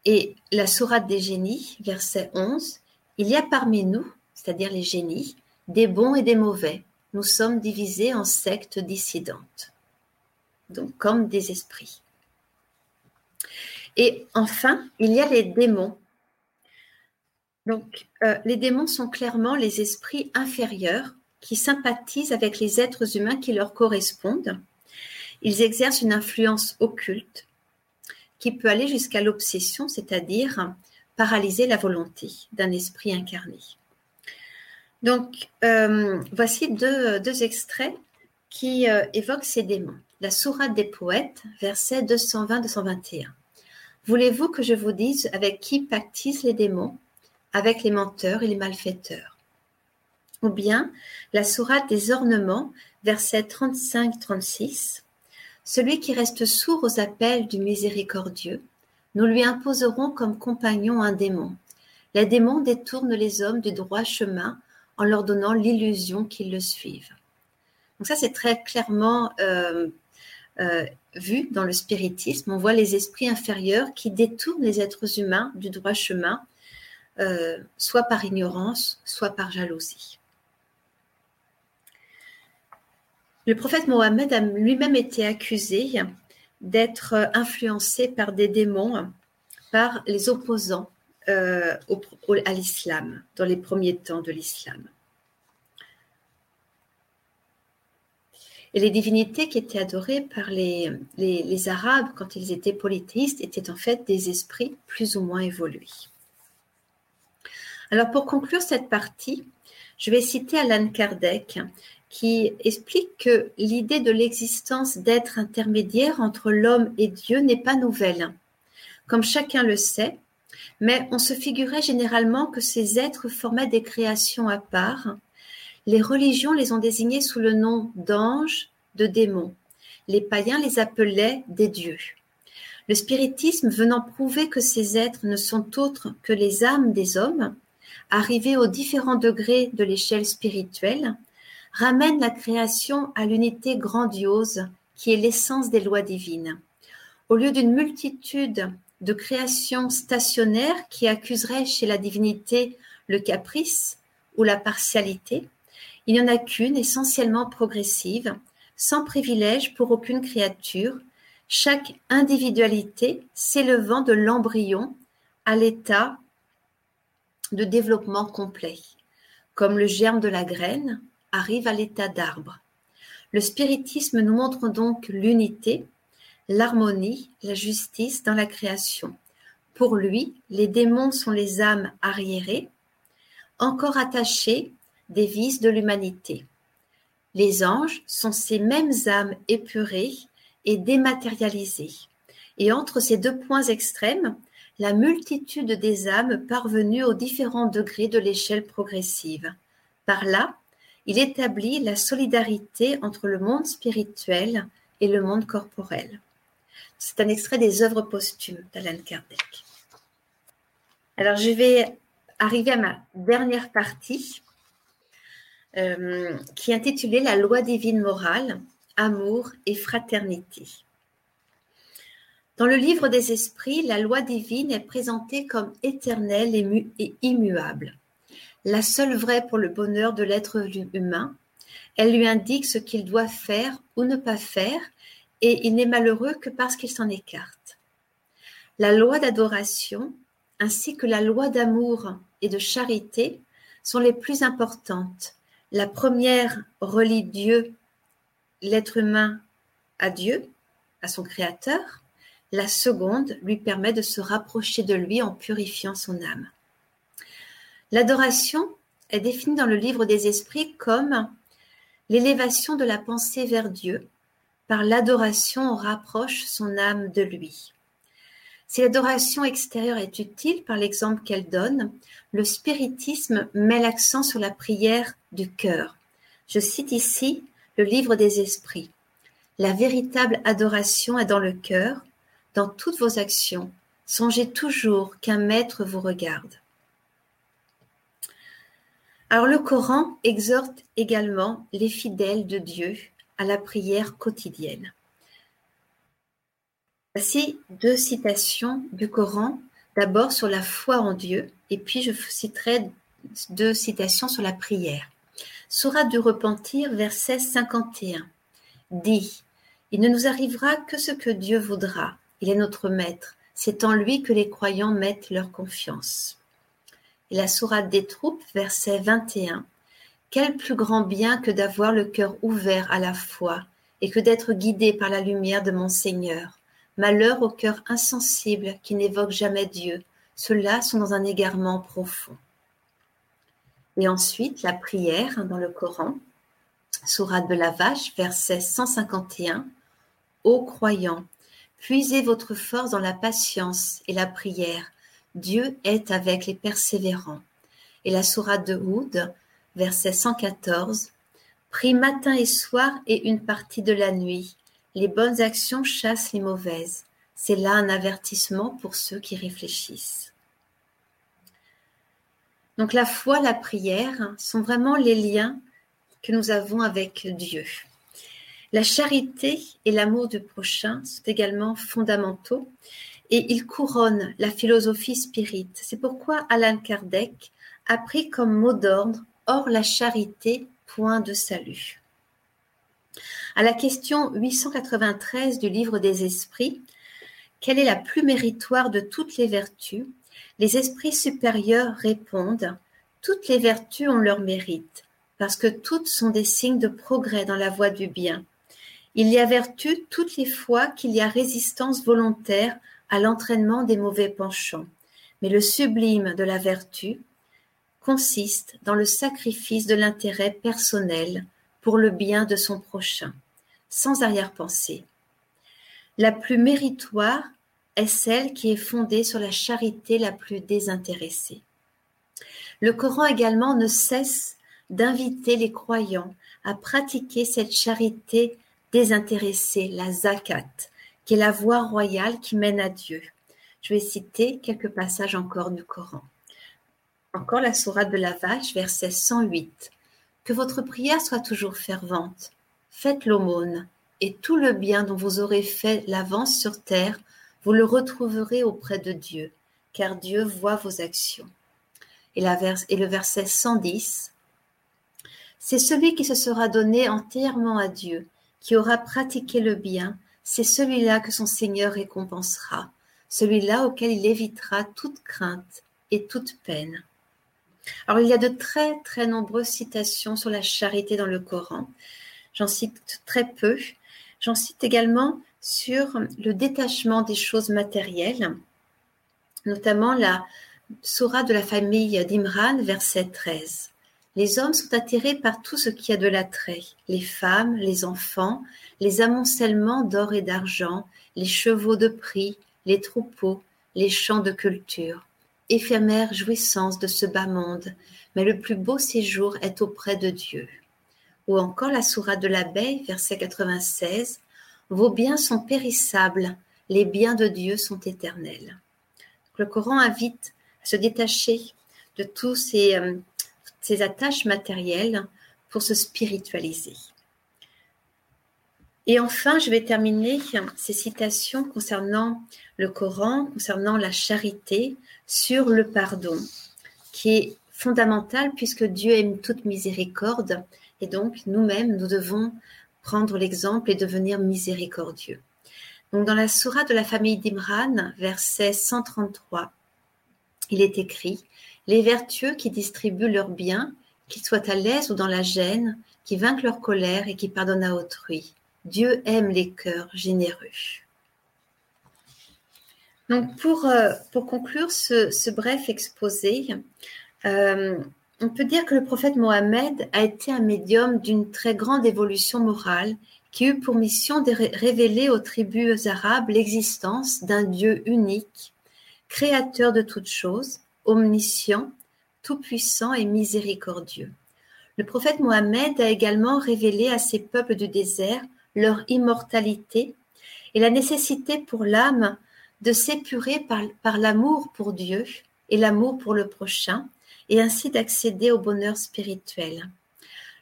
Et la sourate des génies, verset 11, il y a parmi nous, c'est-à-dire les génies, des bons et des mauvais. Nous sommes divisés en sectes dissidentes, donc comme des esprits. Et enfin, il y a les démons. Donc, euh, les démons sont clairement les esprits inférieurs qui sympathisent avec les êtres humains qui leur correspondent. Ils exercent une influence occulte qui peut aller jusqu'à l'obsession, c'est-à-dire paralyser la volonté d'un esprit incarné. Donc, euh, voici deux, extraits qui euh, évoquent ces démons. La Sourate des poètes, versets 220-221. Voulez-vous que je vous dise avec qui pactisent les démons Avec les menteurs et les malfaiteurs? Ou bien la Sourate des ornements, versets 35-36. Celui qui reste sourd aux appels du miséricordieux, nous lui imposerons comme compagnon un démon. Les démons détournent les hommes du droit chemin en leur donnant l'illusion qu'ils le suivent. Donc ça, c'est très clairement euh, euh, vu dans le spiritisme. On voit les esprits inférieurs qui détournent les êtres humains du droit chemin, euh, soit par ignorance, soit par jalousie. Le prophète Mohammed a lui-même été accusé d'être euh, influencé par des démons, par les opposants euh, à l'islam, dans les premiers temps de l'islam. Et les divinités qui étaient adorées par les, les, Arabes quand ils étaient polythéistes étaient en fait des esprits plus ou moins évolués. Alors pour conclure cette partie, je vais citer Alan Kardec qui explique que l'idée de l'existence d'êtres intermédiaires entre l'homme et Dieu n'est pas nouvelle. Comme chacun le sait, mais on se figurait généralement que ces êtres formaient des créations à part. Les religions les ont désignés sous le nom d'anges, de démons. Les païens les appelaient des dieux. Le spiritisme venant prouver que ces êtres ne sont autres que les âmes des hommes, arrivés aux différents degrés de l'échelle spirituelle, ramène la création à l'unité grandiose qui est l'essence des lois divines. Au lieu d'une multitude de création stationnaire qui accuserait chez la divinité le caprice ou la partialité. Il n'y en a qu'une, essentiellement progressive, sans privilège pour aucune créature, chaque individualité s'élevant de l'embryon à l'état de développement complet, comme le germe de la graine arrive à l'état d'arbre. Le spiritisme nous montre donc l'unité, l'harmonie, la justice dans la création. Pour lui, les démons sont les âmes arriérées, encore attachées des vices de l'humanité. Les anges sont ces mêmes âmes épurées et dématérialisées. Et entre ces deux points extrêmes, la multitude des âmes parvenues aux différents degrés de l'échelle progressive. Par là, il établit la solidarité entre le monde spirituel et le monde corporel. C'est un extrait des œuvres posthumes d'Alan Kardec. Alors, je vais arriver à ma dernière partie, euh, qui est intitulée La loi divine morale, amour et fraternité. Dans le livre des esprits, la loi divine est présentée comme éternelle et, immuable, la seule vraie pour le bonheur de l'être humain. Elle lui indique ce qu'il doit faire ou ne pas faire, et il n'est malheureux que parce qu'il s'en écarte. La loi d'adoration, ainsi que la loi d'amour et de charité, sont les plus importantes. La première relie Dieu, l'être humain, à Dieu, à son Créateur, la seconde lui permet de se rapprocher de lui en purifiant son âme. L'adoration est définie dans le livre des esprits comme l'élévation de la pensée vers Dieu. Par l'adoration, on rapproche son âme de lui. Si l'adoration extérieure est utile par l'exemple qu'elle donne, le spiritisme met l'accent sur la prière du cœur. Je cite ici le livre des esprits. La véritable adoration est dans le cœur, dans toutes vos actions, songez toujours qu'un maître vous regarde. Alors le Coran exhorte également les fidèles de Dieu à la prière quotidienne. Voici deux citations du Coran, d'abord sur la foi en Dieu, et puis je citerai deux citations sur la prière. Sourate du repentir, verset 51, dit Il ne nous arrivera que ce que Dieu voudra, il est notre maître. C'est en lui que les croyants mettent leur confiance. La sourate des troupes, verset 21. Quel plus grand bien que d'avoir le cœur ouvert à la foi et que d'être guidé par la lumière de mon Seigneur. Malheur au cœur insensible qui n'évoque jamais Dieu. Ceux-là sont dans un égarement profond. Et ensuite, la prière dans le Coran, sourate de la vache, verset 151. Ô croyants, Puisez votre force dans la patience et la prière. Dieu est avec les persévérants. Et la sourate de Houd, verset 114. Prie matin et soir et une partie de la nuit. Les bonnes actions chassent les mauvaises. C'est là un avertissement pour ceux qui réfléchissent. Donc la foi, la prière sont vraiment les liens que nous avons avec Dieu. La charité et l'amour du prochain sont également fondamentaux et ils couronnent la philosophie spirite. C'est pourquoi Alan Kardec a pris comme mot d'ordre Hors la charité, point de salut. À la question 893 du livre des esprits, quelle est la plus méritoire de toutes les vertus? Les esprits supérieurs répondent Toutes les vertus ont leur mérite, parce que toutes sont des signes de progrès dans la voie du bien. Il y a vertu toutes les fois qu'il y a résistance volontaire à l'entraînement des mauvais penchants. Mais le sublime de la vertu consiste dans le sacrifice de l'intérêt personnel pour le bien de son prochain, sans arrière-pensée. La plus méritoire est celle qui est fondée sur la charité la plus désintéressée. Le Coran également ne cesse d'inviter les croyants à pratiquer cette charité désintéressé, la zakat, qui est la voie royale qui mène à Dieu. Je vais citer quelques passages encore du Coran. Encore la sourate de la vache, verset 108. Que votre prière soit toujours fervente. Faites l'aumône, et tout le bien dont vous aurez fait l'avance sur terre vous le retrouverez auprès de Dieu, car Dieu voit vos actions. Et, et le verset 110, c'est celui qui se sera donné entièrement à Dieu, qui aura pratiqué le bien, c'est celui-là que son Seigneur récompensera, celui-là auquel il évitera toute crainte et toute peine. Alors il y a de très très nombreuses citations sur la charité dans le Coran. J'en cite très peu. J'en cite également sur le détachement des choses matérielles, notamment la Sourate de la famille d'Imran, verset 13. Les hommes sont attirés par tout ce qui a de l'attrait, les femmes, les enfants, les amoncellements d'or et d'argent, les chevaux de prix, les troupeaux, les champs de culture. Éphémère jouissance de ce bas monde, mais le plus beau séjour est auprès de Dieu. Ou encore la sourate de l'abeille, verset 96, Vos biens sont périssables, les biens de Dieu sont éternels. Le Coran invite à se détacher de tous ces, ces attaches matérielles pour se spiritualiser. Et enfin, je vais terminer ces citations concernant le Coran, concernant la charité, sur le pardon, qui est fondamental puisque Dieu aime toute miséricorde et donc nous-mêmes, nous devons prendre l'exemple et devenir miséricordieux. Donc dans la Sourate de la famille d'Imran, verset 133, il est écrit Les vertueux qui distribuent leurs biens, qu'ils soient à l'aise ou dans la gêne, qui vainquent leur colère et qui pardonnent à autrui. Dieu aime les cœurs généreux. Donc pour, euh, pour conclure ce, bref exposé, euh, on peut dire que le prophète Mohammed a été un médium d'une très grande évolution morale qui eut pour mission de révéler aux tribus arabes l'existence d'un Dieu unique, créateur de toutes choses, omniscient, tout-puissant et miséricordieux. Le prophète Mohammed a également révélé à ces peuples du désert leur immortalité et la nécessité pour l'âme de s'épurer par, l'amour pour Dieu et l'amour pour le prochain, et ainsi d'accéder au bonheur spirituel.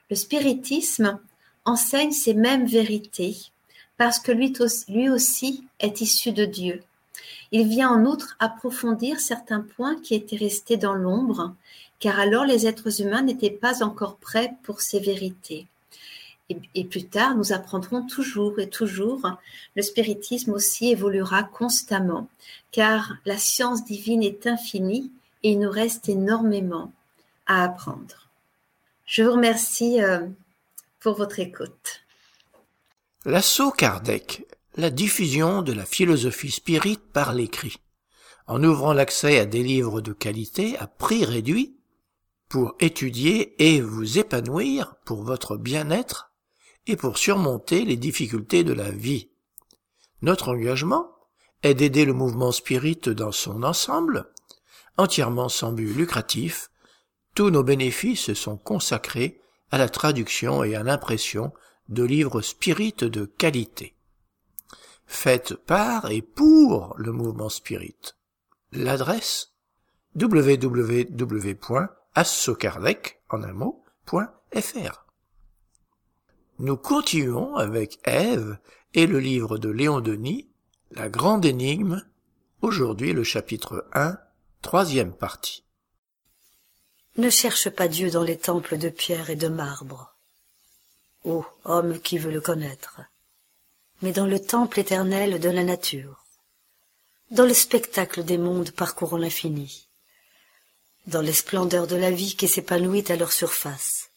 Le spiritisme enseigne ces mêmes vérités parce que lui aussi est issu de Dieu. Il vient en outre approfondir certains points qui étaient restés dans l'ombre, car alors les êtres humains n'étaient pas encore prêts pour ces vérités. Et, plus tard, nous apprendrons toujours et toujours. Le spiritisme aussi évoluera constamment, car la science divine est infinie et il nous reste énormément à apprendre. Je vous remercie euh, pour votre écoute. L'assaut Kardec, la diffusion de la philosophie spirit par l'écrit, en ouvrant l'accès à des livres de qualité à prix réduit, pour étudier et vous épanouir pour votre bien-être et pour surmonter les difficultés de la vie. Notre engagement est d'aider le mouvement spirit dans son ensemble, entièrement sans but lucratif. Tous nos bénéfices sont consacrés à la traduction et à l'impression de livres spirit de qualité. Faites par et pour le mouvement spirit. L'adresse www.assocardec en. Nous continuons avec Ève et le livre de Léon Denis, La grande énigme, aujourd'hui le chapitre 1, troisième partie. Ne cherche pas Dieu dans les temples de pierre et de marbre, ô homme qui veut le connaître, mais dans le temple éternel de la nature, dans le spectacle des mondes parcourant l'infini, dans les splendeurs de la vie qui s'épanouit à leur surface,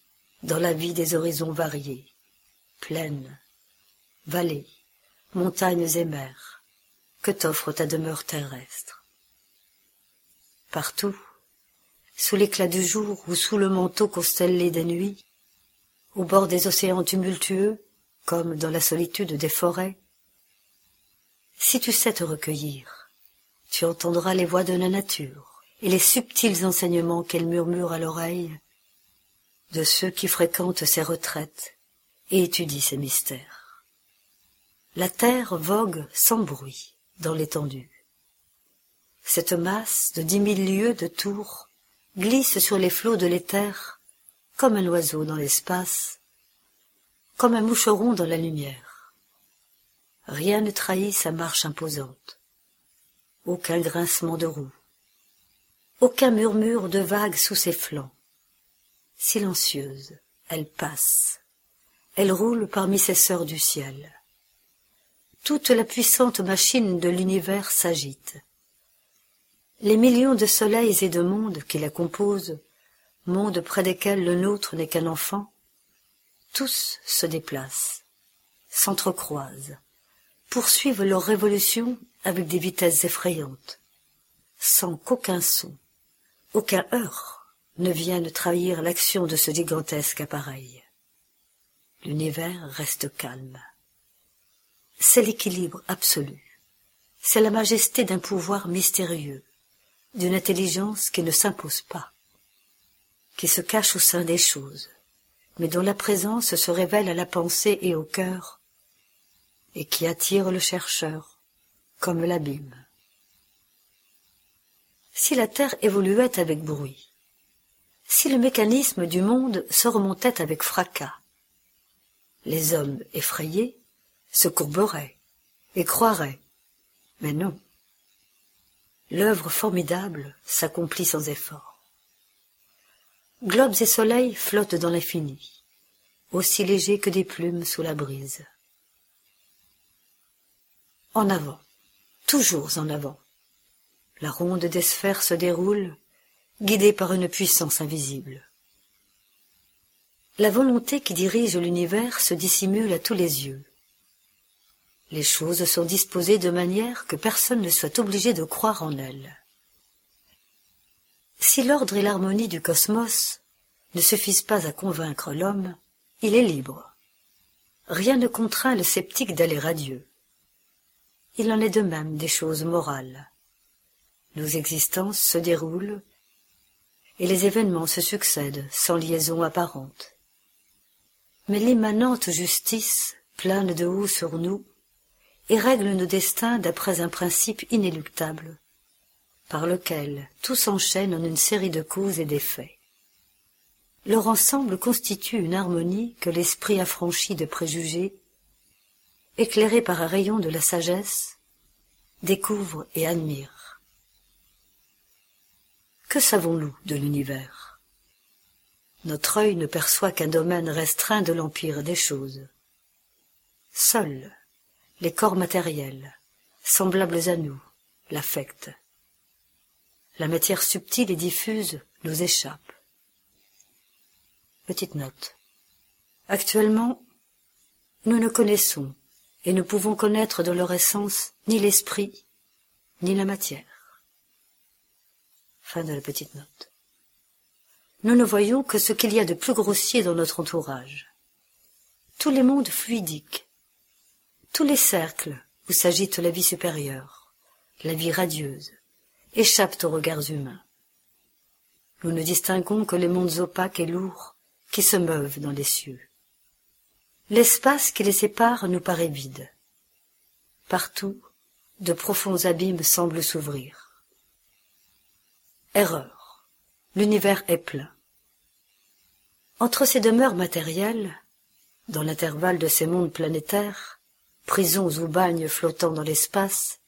dans la vie des horizons variés. Plaines, vallées, montagnes et mers, que t'offre ta demeure terrestre. Partout, sous l'éclat du jour ou sous le manteau constellé des nuits, au bord des océans tumultueux, comme dans la solitude des forêts, si tu sais te recueillir, tu entendras les voix de la nature et les subtils enseignements qu'elle murmure à l'oreille de ceux qui fréquentent ces retraites et étudie ces mystères. La terre vogue sans bruit dans l'étendue. Cette masse de dix mille lieues de tour glisse sur les flots de l'éther comme un oiseau dans l'espace, comme un moucheron dans la lumière. Rien ne trahit sa marche imposante. aucun grincement de roue, aucun murmure de vagues sous ses flancs. Silencieuse, elle passe, elle roule parmi ses sœurs du ciel. Toute la puissante machine de l'univers s'agite. Les millions de soleils et de mondes qui la composent, mondes près desquels le nôtre n'est qu'un enfant, tous se déplacent, s'entrecroisent, poursuivent leur révolution avec des vitesses effrayantes, sans qu'aucun son, aucun heurt ne vienne trahir l'action de ce gigantesque appareil. L'univers reste calme. C'est l'équilibre absolu. C'est la majesté d'un pouvoir mystérieux, d'une intelligence qui ne s'impose pas, qui se cache au sein des choses, mais dont la présence se révèle à la pensée et au cœur, et qui attire le chercheur, comme l'abîme. Si la Terre évoluait avec bruit, si le mécanisme du monde se remontait avec fracas, les hommes effrayés se courberaient et croiraient, mais non. L'œuvre formidable s'accomplit sans effort. Globes et soleils flottent dans l'infini, aussi légers que des plumes sous la brise. En avant, toujours en avant. La ronde des sphères se déroule, guidée par une puissance invisible. La volonté qui dirige l'univers se dissimule à tous les yeux. Les choses sont disposées de manière que personne ne soit obligé de croire en elles. Si l'ordre et l'harmonie du cosmos ne suffisent pas à convaincre l'homme, il est libre. Rien ne contraint le sceptique d'aller à Dieu. Il en est de même des choses morales. Nos existences se déroulent et les événements se succèdent sans liaison apparente. Mais l'immanente justice plane de haut sur nous et règle nos destins d'après un principe inéluctable, par lequel tout s'enchaîne en une série de causes et d'effets. Leur ensemble constitue une harmonie que l'esprit affranchi de préjugés, éclairé par un rayon de la sagesse, découvre et admire. Que savons-nous de l'univers? Notre œil ne perçoit qu'un domaine restreint de l'empire des choses. Seuls les corps matériels, semblables à nous, l'affectent. La matière subtile et diffuse nous échappe. Petite note. Actuellement, nous ne connaissons et ne pouvons connaître de leur essence ni l'esprit, ni la matière. Fin de la petite note. Nous ne voyons que ce qu'il y a de plus grossier dans notre entourage. Tous les mondes fluidiques, tous les cercles où s'agite la vie supérieure, la vie radieuse, échappent aux regards humains. Nous ne distinguons que les mondes opaques et lourds qui se meuvent dans les cieux. L'espace qui les sépare nous paraît vide. Partout, de profonds abîmes semblent s'ouvrir. Erreur. L'univers est plein. Entre ces demeures matérielles, dans l'intervalle de ces mondes planétaires, prisons ou bagnes flottant dans l'espace,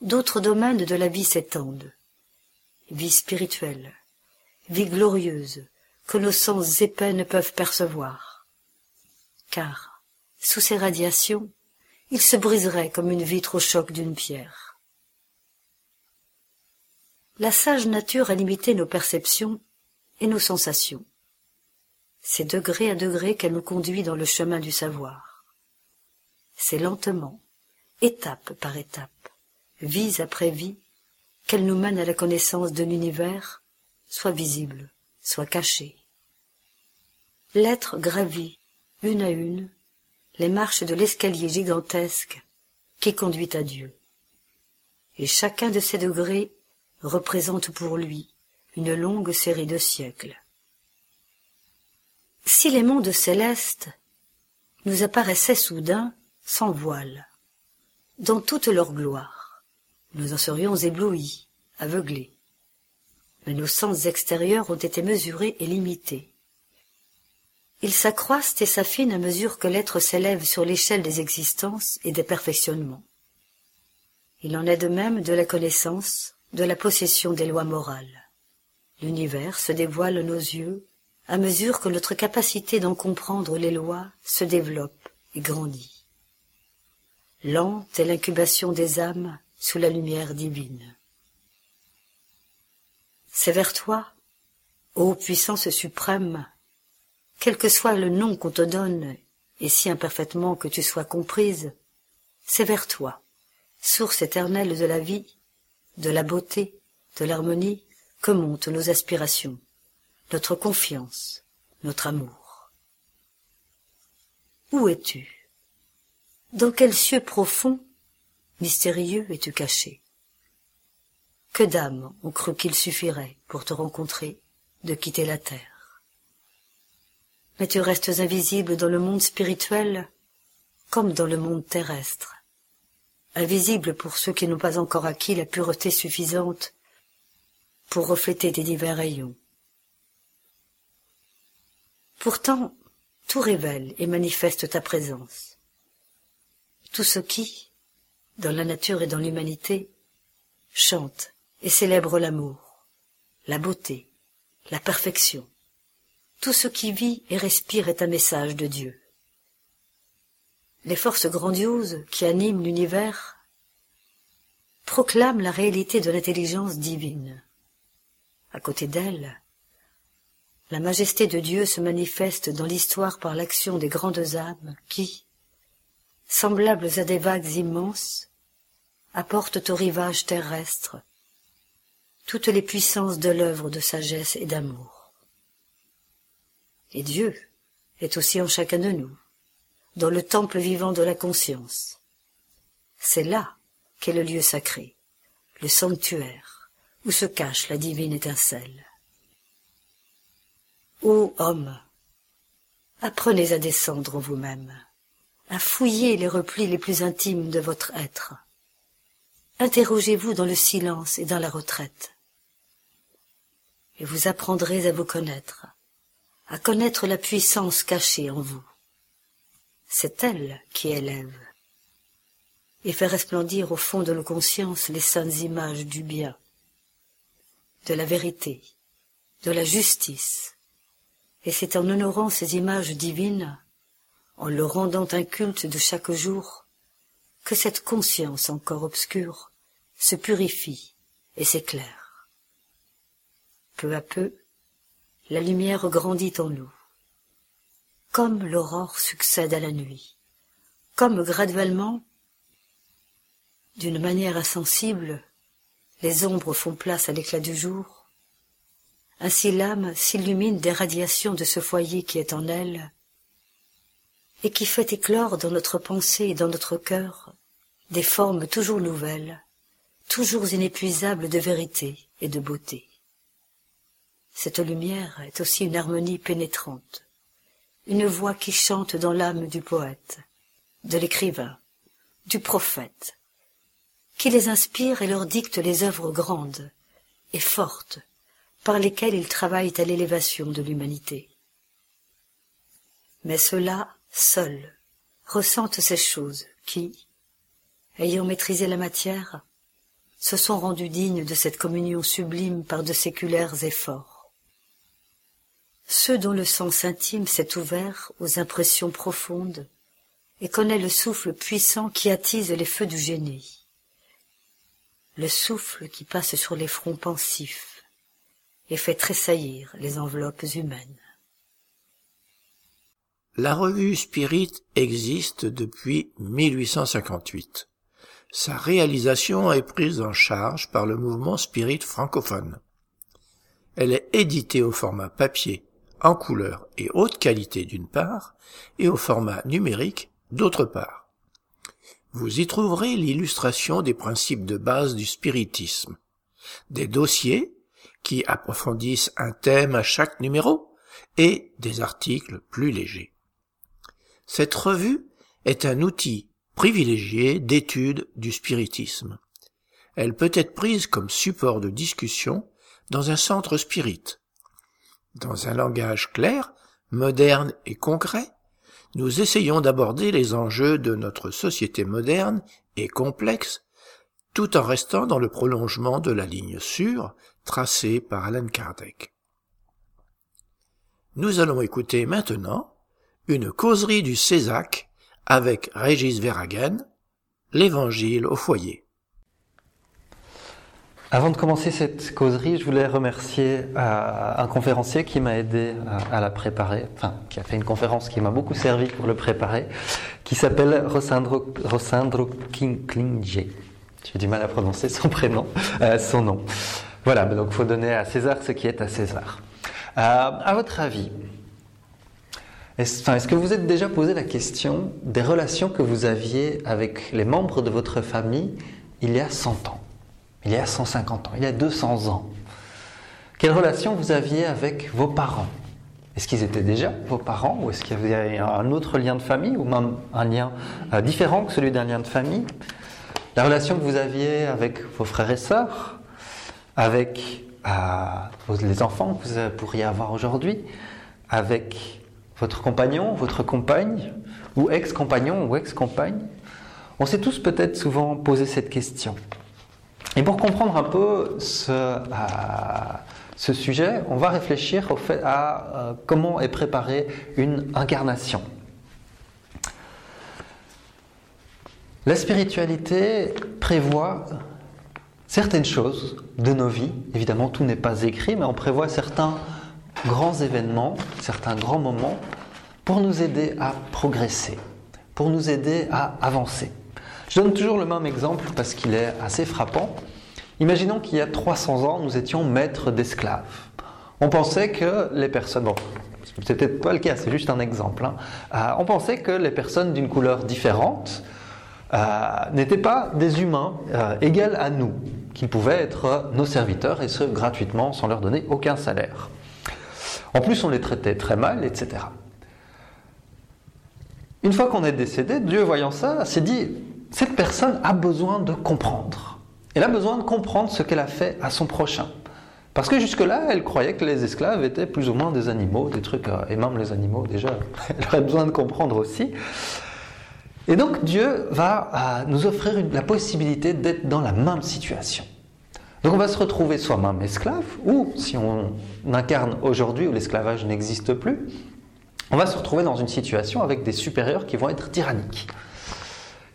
d'autres domaines de la vie s'étendent. Vie spirituelle, vie glorieuse, que nos sens épais ne peuvent percevoir car, sous ces radiations, il se briserait comme une vitre au choc d'une pierre. La sage nature a limité nos perceptions et nos sensations. C'est degré à degré qu'elle nous conduit dans le chemin du savoir. C'est lentement, étape par étape, vie après vie, qu'elle nous mène à la connaissance de l'univers, soit visible, soit caché. L'être gravit une à une, les marches de l'escalier gigantesque qui conduit à Dieu. Et chacun de ces degrés représente pour lui une longue série de siècles. Si les mondes célestes nous apparaissaient soudain sans voile, dans toute leur gloire, nous en serions éblouis, aveuglés. Mais nos sens extérieurs ont été mesurés et limités. Ils s'accroissent et s'affinent à mesure que l'être s'élève sur l'échelle des existences et des perfectionnements. Il en est de même de la connaissance, de la possession des lois morales. L'univers se dévoile à nos yeux à mesure que notre capacité d'en comprendre les lois se développe et grandit. Lente est l'incubation des âmes sous la lumière divine. C'est vers toi, ô puissance suprême, quel que soit le nom qu'on te donne, et si imparfaitement que tu sois comprise, c'est vers toi, source éternelle de la vie, de la beauté, de l'harmonie, que montent nos aspirations, notre confiance, notre amour. Où es-tu? Dans quel cieux profond, mystérieux es-tu caché? Que d'âmes ont cru qu'il suffirait, pour te rencontrer, de quitter la terre? Mais tu restes invisible dans le monde spirituel comme dans le monde terrestre invisible pour ceux qui n'ont pas encore acquis la pureté suffisante pour refléter tes divers rayons. Pourtant, tout révèle et manifeste ta présence. Tout ce qui, dans la nature et dans l'humanité, chante et célèbre l'amour, la beauté, la perfection. Tout ce qui vit et respire est un message de Dieu les forces grandioses qui animent l'univers proclament la réalité de l'intelligence divine. À côté d'elle, la majesté de Dieu se manifeste dans l'histoire par l'action des grandes âmes qui, semblables à des vagues immenses, apportent au rivage terrestre toutes les puissances de l'œuvre de sagesse et d'amour. Et Dieu est aussi en chacun de nous dans le temple vivant de la conscience. C'est là qu'est le lieu sacré, le sanctuaire, où se cache la divine étincelle. Ô homme, apprenez à descendre en vous-même, à fouiller les replis les plus intimes de votre être. Interrogez-vous dans le silence et dans la retraite. Et vous apprendrez à vous connaître, à connaître la puissance cachée en vous c'est elle qui élève et fait resplendir au fond de nos consciences les saintes images du bien, de la vérité, de la justice. Et c'est en honorant ces images divines, en leur rendant un culte de chaque jour, que cette conscience encore obscure se purifie et s'éclaire. Peu à peu, la lumière grandit en nous. Comme l'aurore succède à la nuit, comme graduellement, d'une manière insensible, les ombres font place à l'éclat du jour, ainsi l'âme s'illumine des radiations de ce foyer qui est en elle, et qui fait éclore dans notre pensée et dans notre cœur des formes toujours nouvelles, toujours inépuisables de vérité et de beauté. Cette lumière est aussi une harmonie pénétrante, une voix qui chante dans l'âme du poète, de l'écrivain, du prophète, qui les inspire et leur dicte les œuvres grandes et fortes par lesquelles ils travaillent à l'élévation de l'humanité. Mais ceux-là, seuls, ressentent ces choses qui, ayant maîtrisé la matière, se sont rendus dignes de cette communion sublime par de séculaires efforts ceux dont le sens intime s'est ouvert aux impressions profondes et connaît le souffle puissant qui attise les feux du génie, le souffle qui passe sur les fronts pensifs et fait tressaillir les enveloppes humaines. La revue Spirit existe depuis 1858. Sa réalisation est prise en charge par le mouvement Spirit francophone. Elle est éditée au format papier en couleur et haute qualité d'une part, et au format numérique d'autre part. Vous y trouverez l'illustration des principes de base du spiritisme, des dossiers qui approfondissent un thème à chaque numéro et des articles plus légers. Cette revue est un outil privilégié d'étude du spiritisme. Elle peut être prise comme support de discussion dans un centre spirit, dans un langage clair, moderne et concret, nous essayons d'aborder les enjeux de notre société moderne et complexe tout en restant dans le prolongement de la ligne sûre tracée par Alan Kardec. Nous allons écouter maintenant une causerie du Césac avec Régis Verhagen, l'Évangile au foyer. Avant de commencer cette causerie, je voulais remercier euh, un conférencier qui m'a aidé à, la préparer, enfin qui a fait une conférence qui m'a beaucoup servi pour le préparer, qui s'appelle Rosandro, Rosandro Klinge. J'ai du mal à prononcer son prénom, euh, son nom. Voilà, donc faut donner à César ce qui est à César. Euh, à votre avis, est-ce, que vous êtes déjà posé la question des relations que vous aviez avec les membres de votre famille il y a 100 ans? Il y a 150 ans, il y a 200 ans. Quelle relation vous aviez avec vos parents? Est-ce qu'ils étaient déjà vos parents ou est-ce qu'il y avait un autre lien de famille ou même un lien euh, différent que celui d'un lien de famille? La relation que vous aviez avec vos frères et sœurs, avec euh, les enfants que vous pourriez avoir aujourd'hui, avec votre compagnon, votre compagne, ou ex-compagnon ou ex-compagne? On s'est tous peut-être souvent posé cette question. Et pour comprendre un peu ce, euh, sujet, on va réfléchir à euh, comment est préparée une incarnation. La spiritualité prévoit certaines choses de nos vies. Évidemment, tout n'est pas écrit, mais on prévoit certains grands événements, certains grands moments pour nous aider à progresser, pour nous aider à avancer. Je donne toujours le même exemple parce qu'il est assez frappant. Imaginons qu'il y a 300 ans, nous étions maîtres d'esclaves. On pensait que les personnes, bon, c'est peut-être pas le cas, c'est juste un exemple. Hein. Euh, on pensait que les personnes d'une couleur différente euh, n'étaient pas des humains euh, égaux à nous, qu'ils pouvaient être nos serviteurs et ce gratuitement sans leur donner aucun salaire. En plus, on les traitait très mal, etc. Une fois qu'on est décédé, Dieu voyant ça, s'est dit cette personne a besoin de comprendre. Elle a besoin de comprendre ce qu'elle a fait à son prochain. Parce que jusque-là, elle croyait que les esclaves étaient plus ou moins des animaux, des trucs, euh, et même les animaux déjà, (laughs) elle aurait besoin de comprendre aussi. Et donc Dieu va euh, nous offrir la possibilité d'être dans la même situation. Donc on va se retrouver soi-même esclave, ou si on incarne aujourd'hui où l'esclavage n'existe plus, on va se retrouver dans une situation avec des supérieurs qui vont être tyranniques.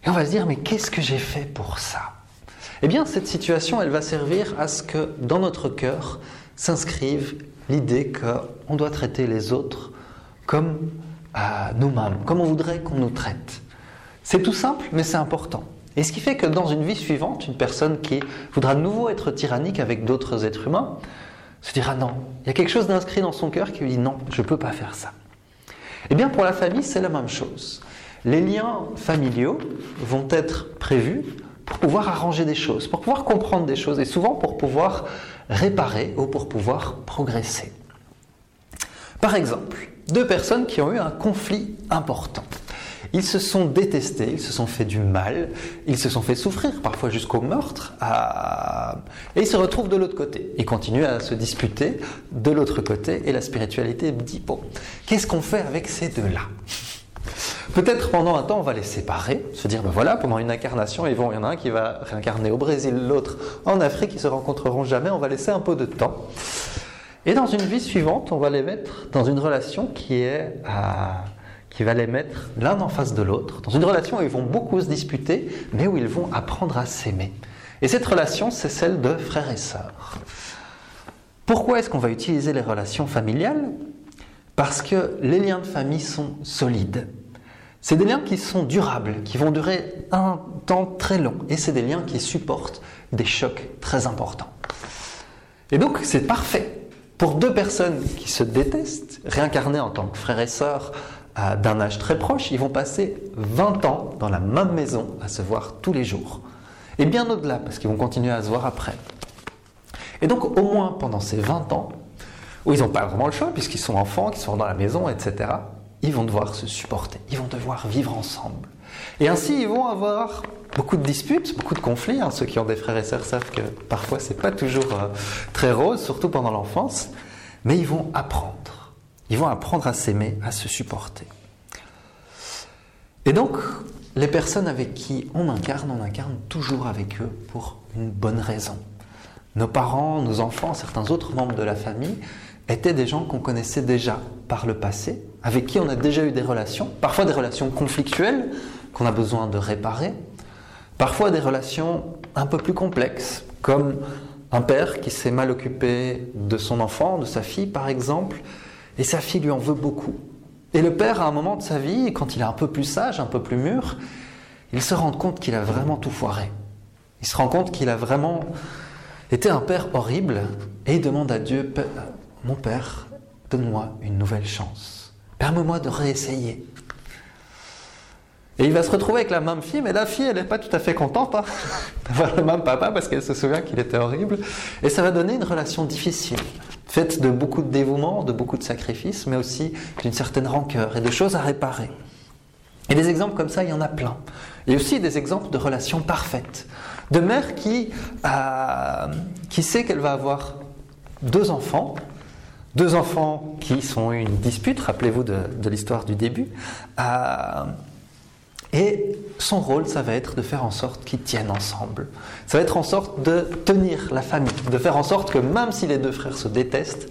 Et on va se dire, mais qu'est-ce que j'ai fait pour ça? Eh bien, cette situation, elle va servir à ce que dans notre cœur s'inscrive l'idée qu'on doit traiter les autres comme à nous-mêmes, comme on voudrait qu'on nous traite. C'est tout simple, mais c'est important. Et ce qui fait que dans une vie suivante, une personne qui voudra de nouveau être tyrannique avec d'autres êtres humains se dira non. Il y a quelque chose d'inscrit dans son cœur qui lui dit non, je ne peux pas faire ça. Eh bien, pour la famille, c'est la même chose. Les liens familiaux vont être prévus pour pouvoir arranger des choses, pour pouvoir comprendre des choses et souvent pour pouvoir réparer ou pour pouvoir progresser. Par exemple, deux personnes qui ont eu un conflit important. Ils se sont détestés, ils se sont fait du mal, ils se sont fait souffrir, parfois jusqu'au meurtre, et ils se retrouvent de l'autre côté. Ils continuent à se disputer de l'autre côté, et la spiritualité dit, bon, qu'est-ce qu'on fait avec ces deux-là? Peut-être pendant un temps, on va les séparer, se dire, ben voilà, pendant une incarnation, ils vont, il y en a un qui va réincarner au Brésil, l'autre en Afrique, ils se rencontreront jamais, on va laisser un peu de temps. Et dans une vie suivante, on va les mettre dans une relation qui est qui va les mettre l'un en face de l'autre, dans une relation où ils vont beaucoup se disputer, mais où ils vont apprendre à s'aimer. Et cette relation, c'est celle de frères et sœurs. Pourquoi est-ce qu'on va utiliser les relations familiales? Parce que les liens de famille sont solides. C'est des liens qui sont durables, qui vont durer un temps très long, et c'est des liens qui supportent des chocs très importants. Et donc c'est parfait pour deux personnes qui se détestent, réincarnées en tant que frères et sœurs d'un âge très proche, ils vont passer 20 ans dans la même maison à se voir tous les jours. Et bien au-delà, parce qu'ils vont continuer à se voir après. Et donc au moins pendant ces 20 ans, où ils n'ont pas vraiment le choix, puisqu'ils sont enfants, qu'ils sont dans la maison, etc., ils vont devoir se supporter, ils vont devoir vivre ensemble. Et ainsi, ils vont avoir beaucoup de disputes, beaucoup de conflits. Hein. Ceux qui ont des frères et sœurs savent que parfois c'est pas toujours euh, très rose, surtout pendant l'enfance. Mais ils vont apprendre. Ils vont apprendre à s'aimer, à se supporter. Et donc, les personnes avec qui on incarne, on incarne toujours avec eux pour une bonne raison. Nos parents, nos enfants, certains autres membres de la famille étaient des gens qu'on connaissait déjà par le passé, avec qui on a déjà eu des relations, parfois des relations conflictuelles qu'on a besoin de réparer, parfois des relations un peu plus complexes, comme un père qui s'est mal occupé de son enfant, de sa fille par exemple, et sa fille lui en veut beaucoup. Et le père, à un moment de sa vie, quand il est un peu plus sage, un peu plus mûr, il se rend compte qu'il a vraiment tout foiré. Il se rend compte qu'il a vraiment été un père horrible et il demande à Dieu, mon père, donne-moi une nouvelle chance. Permets-moi de réessayer. Et il va se retrouver avec la même fille, mais la fille, elle n'est pas tout à fait contente hein, (laughs) d'avoir le même papa parce qu'elle se souvient qu'il était horrible. Et ça va donner une relation difficile, faite de beaucoup de dévouement, de beaucoup de sacrifices, mais aussi d'une certaine rancœur et de choses à réparer. Et des exemples comme ça, il y en a plein. Et aussi des exemples de relations parfaites. De mère qui, euh, qui sait qu'elle va avoir deux enfants, deux enfants qui sont une dispute, rappelez-vous de, de l'histoire du début, euh, et son rôle, ça va être de faire en sorte qu'ils tiennent ensemble. Ça va être en sorte de tenir la famille, de faire en sorte que même si les deux frères se détestent,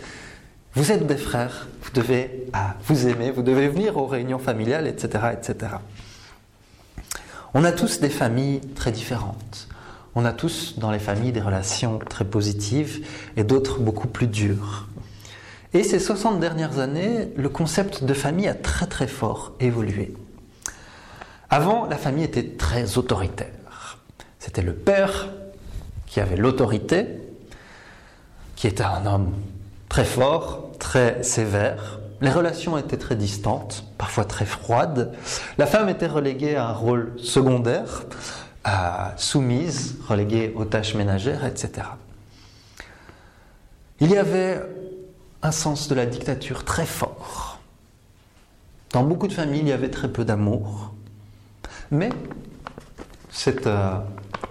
vous êtes des frères, vous devez vous aimer, vous devez venir aux réunions familiales, etc., etc. On a tous des familles très différentes. On a tous dans les familles des relations très positives et d'autres beaucoup plus dures. Et ces 60 dernières années, le concept de famille a très très fort évolué. Avant, la famille était très autoritaire. C'était le père qui avait l'autorité, qui était un homme très fort, très sévère. Les relations étaient très distantes, parfois très froides. La femme était reléguée à un rôle secondaire, soumise, reléguée aux tâches ménagères, etc. Il y avait un sens de la dictature très fort. Dans beaucoup de familles, il y avait très peu d'amour. Mais cette, euh,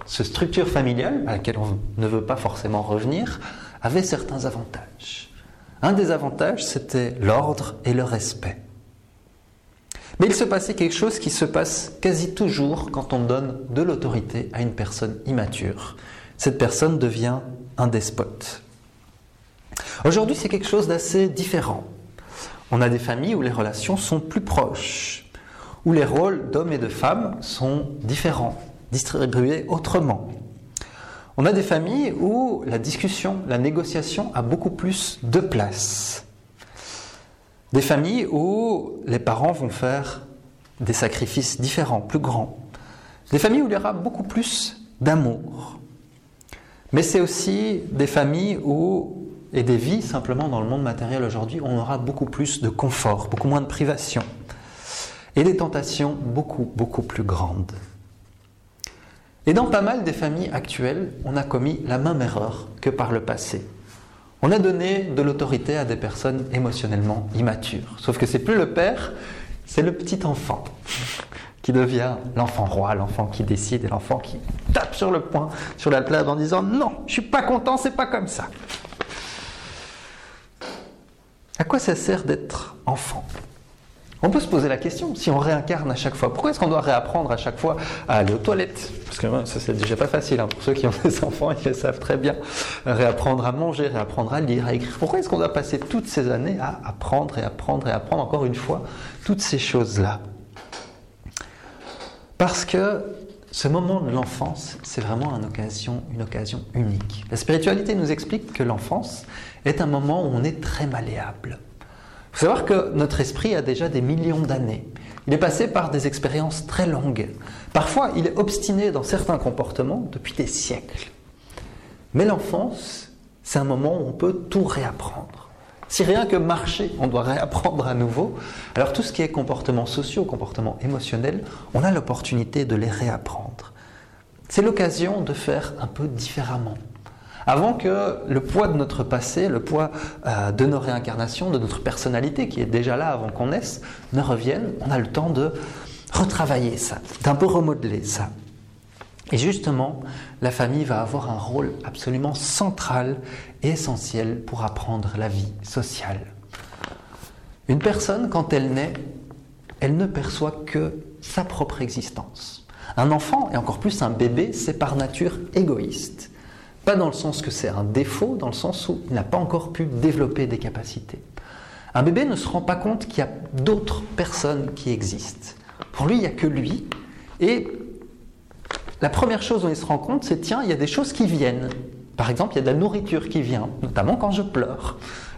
structure familiale, à laquelle on ne veut pas forcément revenir, avait certains avantages. Un des avantages, c'était l'ordre et le respect. Mais il se passait quelque chose qui se passe quasi toujours quand on donne de l'autorité à une personne immature. Cette personne devient un despote. Aujourd'hui, c'est quelque chose d'assez différent. On a des familles où les relations sont plus proches où les rôles d'hommes et de femmes sont différents, distribués autrement. On a des familles où la discussion, la négociation a beaucoup plus de place. Des familles où les parents vont faire des sacrifices différents, plus grands. Des familles où il y aura beaucoup plus d'amour. Mais c'est aussi des familles où, et des vies simplement dans le monde matériel aujourd'hui, on aura beaucoup plus de confort, beaucoup moins de privation et des tentations beaucoup, beaucoup plus grandes. Et dans pas mal des familles actuelles, on a commis la même erreur que par le passé. On a donné de l'autorité à des personnes émotionnellement immatures. Sauf que c'est plus le père, c'est le petit enfant (laughs) qui devient l'enfant roi, l'enfant qui décide et l'enfant qui tape sur le poing, sur la table en disant non, je suis pas content, c'est pas comme ça. À quoi ça sert d'être enfant? On peut se poser la question, si on réincarne à chaque fois, pourquoi est-ce qu'on doit réapprendre à chaque fois à aller aux toilettes? Parce que ça c'est déjà pas facile, hein. pour ceux qui ont des (laughs) enfants, ils le savent très bien. Réapprendre à manger, réapprendre à lire, à écrire. Pourquoi est-ce qu'on doit passer toutes ces années à apprendre et apprendre et apprendre encore une fois toutes ces choses-là? Parce que ce moment de l'enfance, c'est vraiment une occasion, une occasion unique. La spiritualité nous explique que l'enfance est un moment où on est très malléable. Il faut savoir que notre esprit a déjà des millions d'années. Il est passé par des expériences très longues. Parfois, il est obstiné dans certains comportements depuis des siècles. Mais l'enfance, c'est un moment où on peut tout réapprendre. Si rien que marcher, on doit réapprendre à nouveau, alors tout ce qui est comportements sociaux, comportements émotionnels, on a l'opportunité de les réapprendre. C'est l'occasion de faire un peu différemment avant que le poids de notre passé, le poids euh, de nos réincarnations, de notre personnalité qui est déjà là avant qu'on naisse, ne revienne. On a le temps de retravailler ça, d'un peu remodeler ça. Et justement, la famille va avoir un rôle absolument central et essentiel pour apprendre la vie sociale. Une personne, quand elle naît, elle ne perçoit que sa propre existence. Un enfant, et encore plus un bébé, c'est par nature égoïste. Pas dans le sens que c'est un défaut, dans le sens où il n'a pas encore pu développer des capacités. Un bébé ne se rend pas compte qu'il y a d'autres personnes qui existent. Pour lui, il n'y a que lui. Et la première chose dont il se rend compte, c'est tiens, il y a des choses qui viennent. Par exemple, il y a de la nourriture qui vient, notamment quand je pleure.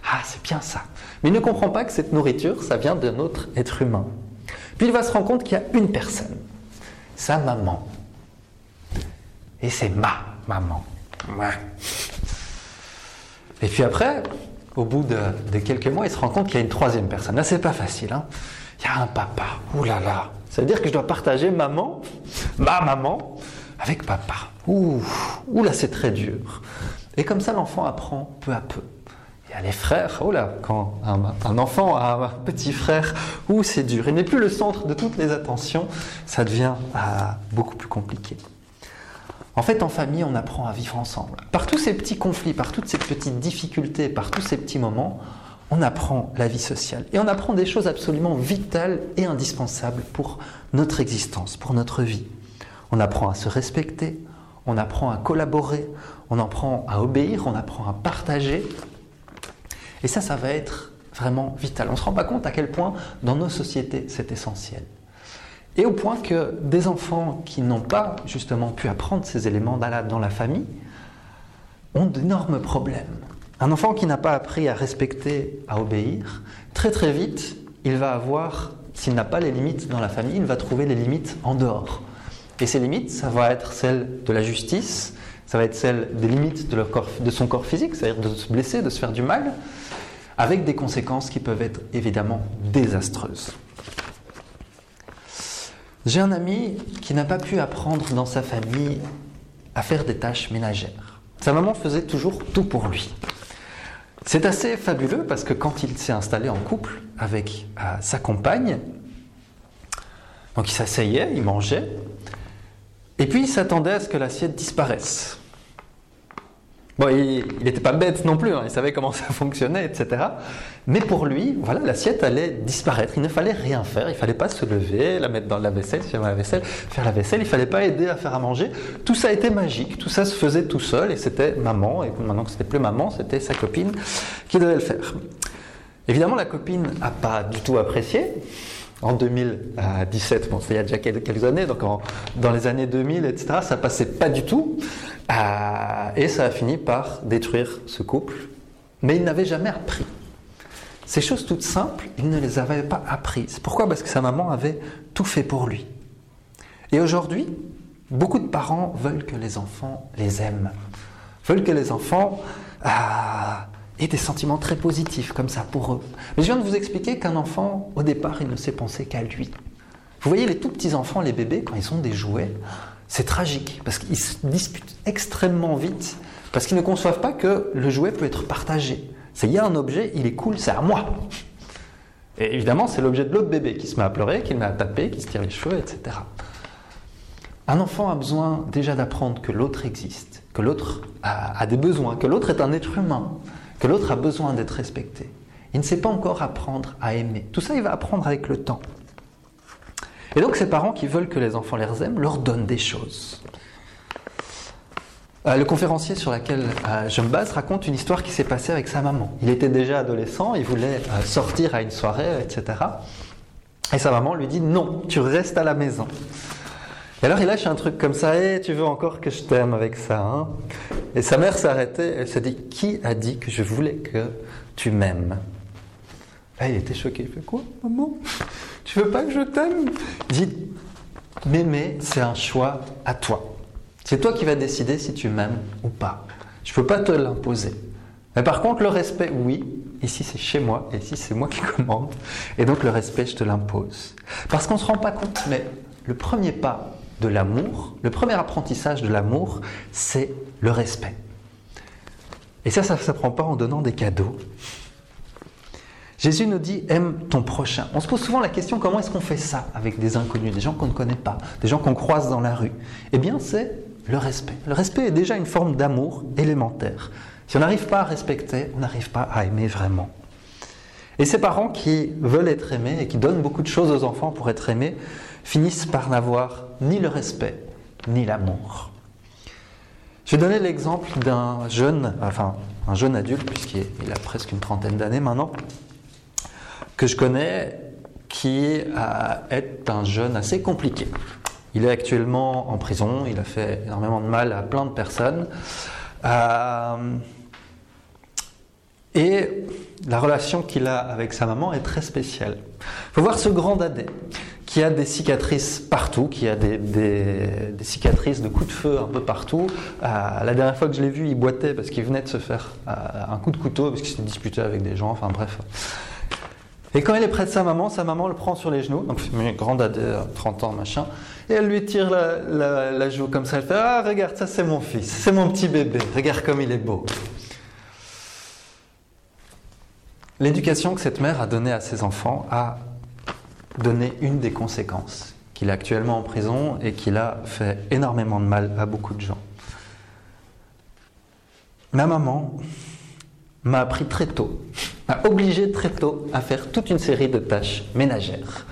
Ah, c'est bien ça. Mais il ne comprend pas que cette nourriture, ça vient d'un autre être humain. Puis il va se rendre compte qu'il y a une personne, sa maman. Et c'est ma maman. Et puis après, au bout de, quelques mois, il se rend compte qu'il y a une troisième personne. Là, c'est pas facile. Hein il y a un papa. Ouh là là. Ça veut dire que je dois partager maman, ma maman, avec papa. Ouh, ouh là, c'est très dur. Et comme ça, l'enfant apprend peu à peu. Il y a les frères. Oh là, quand un, enfant a un petit frère, ouh, c'est dur. Il n'est plus le centre de toutes les attentions. Ça devient ah, beaucoup plus compliqué. En fait, en famille, on apprend à vivre ensemble. Par tous ces petits conflits, par toutes ces petites difficultés, par tous ces petits moments, on apprend la vie sociale. Et on apprend des choses absolument vitales et indispensables pour notre existence, pour notre vie. On apprend à se respecter, on apprend à collaborer, on apprend à obéir, on apprend à partager. Et ça, ça va être vraiment vital. On ne se rend pas compte à quel point dans nos sociétés c'est essentiel. Et au point que des enfants qui n'ont pas justement pu apprendre ces éléments dans la famille ont d'énormes problèmes. Un enfant qui n'a pas appris à respecter, à obéir, très très vite, il va avoir, s'il n'a pas les limites dans la famille, il va trouver les limites en dehors. Et ces limites, ça va être celles de la justice, ça va être celles des limites de, de son corps physique, c'est-à-dire de se blesser, de se faire du mal, avec des conséquences qui peuvent être évidemment désastreuses. J'ai un ami qui n'a pas pu apprendre dans sa famille à faire des tâches ménagères. Sa maman faisait toujours tout pour lui. C'est assez fabuleux parce que quand il s'est installé en couple avec euh, sa compagne, donc il s'asseyait, il mangeait, et puis il s'attendait à ce que l'assiette disparaisse. Il n'était pas bête non plus, hein, il savait comment (laughs) ça fonctionnait, etc. Mais pour lui, voilà, l'assiette allait disparaître. Il ne fallait rien faire, il ne fallait pas se lever, la mettre dans la vaisselle, faire la vaisselle, faire la vaisselle, il ne fallait pas aider à faire à manger. Tout ça était magique, tout ça se faisait tout seul, et c'était maman, et maintenant que c'était plus maman, c'était sa copine qui devait le faire. Évidemment, la copine n'a pas du tout apprécié. En 2017, bon, il y a déjà quelques années, donc dans les années 2000, etc., ça passait pas du tout. Euh, et ça a fini par détruire ce couple. Mais il n'avait jamais appris. Ces choses toutes simples, il ne les avait pas apprises. Pourquoi? Parce que sa maman avait tout fait pour lui. Et aujourd'hui, beaucoup de parents veulent que les enfants les aiment, veulent que les enfants euh, aient des sentiments très positifs comme ça pour eux. Mais je viens de vous expliquer qu'un enfant, au départ, il ne sait penser qu'à lui. Vous voyez les tout petits enfants, les bébés, quand ils sont des jouets, c'est tragique parce qu'ils se disputent extrêmement vite parce qu'ils ne conçoivent pas que le jouet peut être partagé. C'est il y a un objet, il est cool, c'est à moi. Et évidemment, c'est l'objet de l'autre bébé qui se met à pleurer, qui le met à taper, qui se tire les cheveux, etc. Un enfant a besoin déjà d'apprendre que l'autre existe, que l'autre a, des besoins, que l'autre est un être humain, que l'autre a besoin d'être respecté. Il ne sait pas encore apprendre à aimer. Tout ça, il va apprendre avec le temps. Et donc ces parents qui veulent que les enfants les aiment leur donnent des choses. Euh, le conférencier sur lequel euh, je me base raconte une histoire qui s'est passée avec sa maman. Il était déjà adolescent, il voulait euh, sortir à une soirée, etc. Et sa maman lui dit non, tu restes à la maison. Et alors il lâche un truc comme ça, et eh, tu veux encore que je t'aime avec ça hein? Et sa mère s'est arrêtée, elle s'est dit, qui a dit que je voulais que tu m'aimes? Ah, il était choqué. Il fait quoi, maman? Tu veux pas que je t'aime? Dit M'aimer, c'est un choix à toi. C'est toi qui vas décider si tu m'aimes ou pas. Je ne peux pas te l'imposer. Mais par contre, le respect, oui. Ici, c'est chez moi, et ici, c'est moi qui (laughs) commande. Et donc, le respect, je te l'impose. Parce qu'on ne se rend pas compte, mais le premier pas de l'amour, le premier apprentissage de l'amour, c'est le respect. Et ça, ça ne s'apprend pas en donnant des cadeaux. Jésus nous dit aime ton prochain. On se pose souvent la question comment est-ce qu'on fait ça avec des inconnus, des gens qu'on ne connaît pas, des gens qu'on croise dans la rue? Eh bien, c'est le respect. Le respect est déjà une forme d'amour élémentaire. Si on n'arrive pas à respecter, on n'arrive pas à aimer vraiment. Et ces parents qui veulent être aimés et qui donnent beaucoup de choses aux enfants pour être aimés finissent par n'avoir ni le respect ni l'amour. Je vais donner l'exemple d'un jeune, enfin un jeune adulte, puisqu'il a presque une trentaine d'années maintenant, que je connais, qui est un jeune assez compliqué. Il est actuellement en prison, il a fait énormément de mal à plein de personnes. Euh, et la relation qu'il a avec sa maman est très spéciale. Il faut voir ce grand dadé qui a des cicatrices partout, qui a des, cicatrices de coups de feu un peu partout. Euh, la dernière fois que je l'ai vu, il boitait parce qu'il venait de se faire euh, un coup de couteau, parce qu'il s'est disputé avec des gens, enfin bref. Et quand il est près de sa maman, sa maman le prend sur les genoux, donc une grande AD, 30 ans, machin, et elle lui tire la, joue comme ça, elle fait Ah, regarde, ça c'est mon fils, c'est mon petit bébé, regarde comme il est beau. L'éducation que cette mère a donnée à ses enfants a donné une des conséquences, qu'il est actuellement en prison et qu'il a fait énormément de mal à beaucoup de gens. Ma maman m'a appris très tôt, m'a obligé très tôt à faire toute une série de tâches ménagères.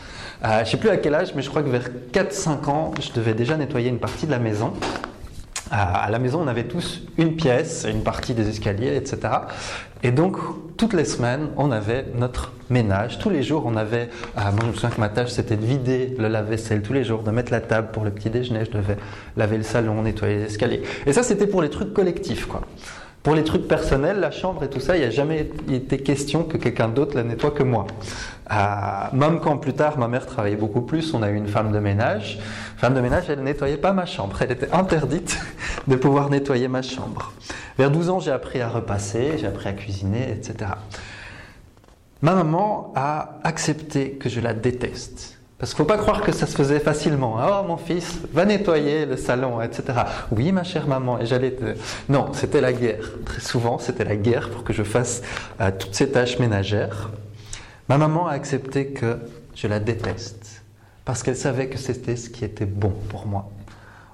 Euh, je ne sais plus à quel âge, mais je crois que vers 4-5 ans, je devais déjà nettoyer une partie de la maison. Euh, à la maison, on avait tous une pièce, une partie des escaliers, etc. Et donc, toutes les semaines, on avait notre ménage. Tous les jours, on avait. Euh, moi, je me souviens que ma tâche, c'était de vider le lave-vaisselle tous les jours, de mettre la table pour le petit déjeuner. Je devais laver le salon, nettoyer les escaliers. Et ça, c'était pour les trucs collectifs, quoi. Pour les trucs personnels, la chambre et tout ça, il n'y a jamais été question que quelqu'un d'autre la nettoie que moi. Même quand plus tard ma mère travaillait beaucoup plus, on a eu une femme de ménage. Femme de ménage, elle ne nettoyait pas ma chambre. Elle était interdite de pouvoir nettoyer ma chambre. Vers 12 ans, j'ai appris à repasser, j'ai appris à cuisiner, etc. Ma maman a accepté que je la déteste. Parce qu'il ne faut pas croire que ça se faisait facilement. Oh mon fils, va nettoyer le salon, etc. Oui ma chère maman, et j'allais te... Non, c'était la guerre. Très souvent, c'était la guerre pour que je fasse euh, toutes ces tâches ménagères. Ma maman a accepté que je la déteste. Parce qu'elle savait que c'était ce qui était bon pour moi.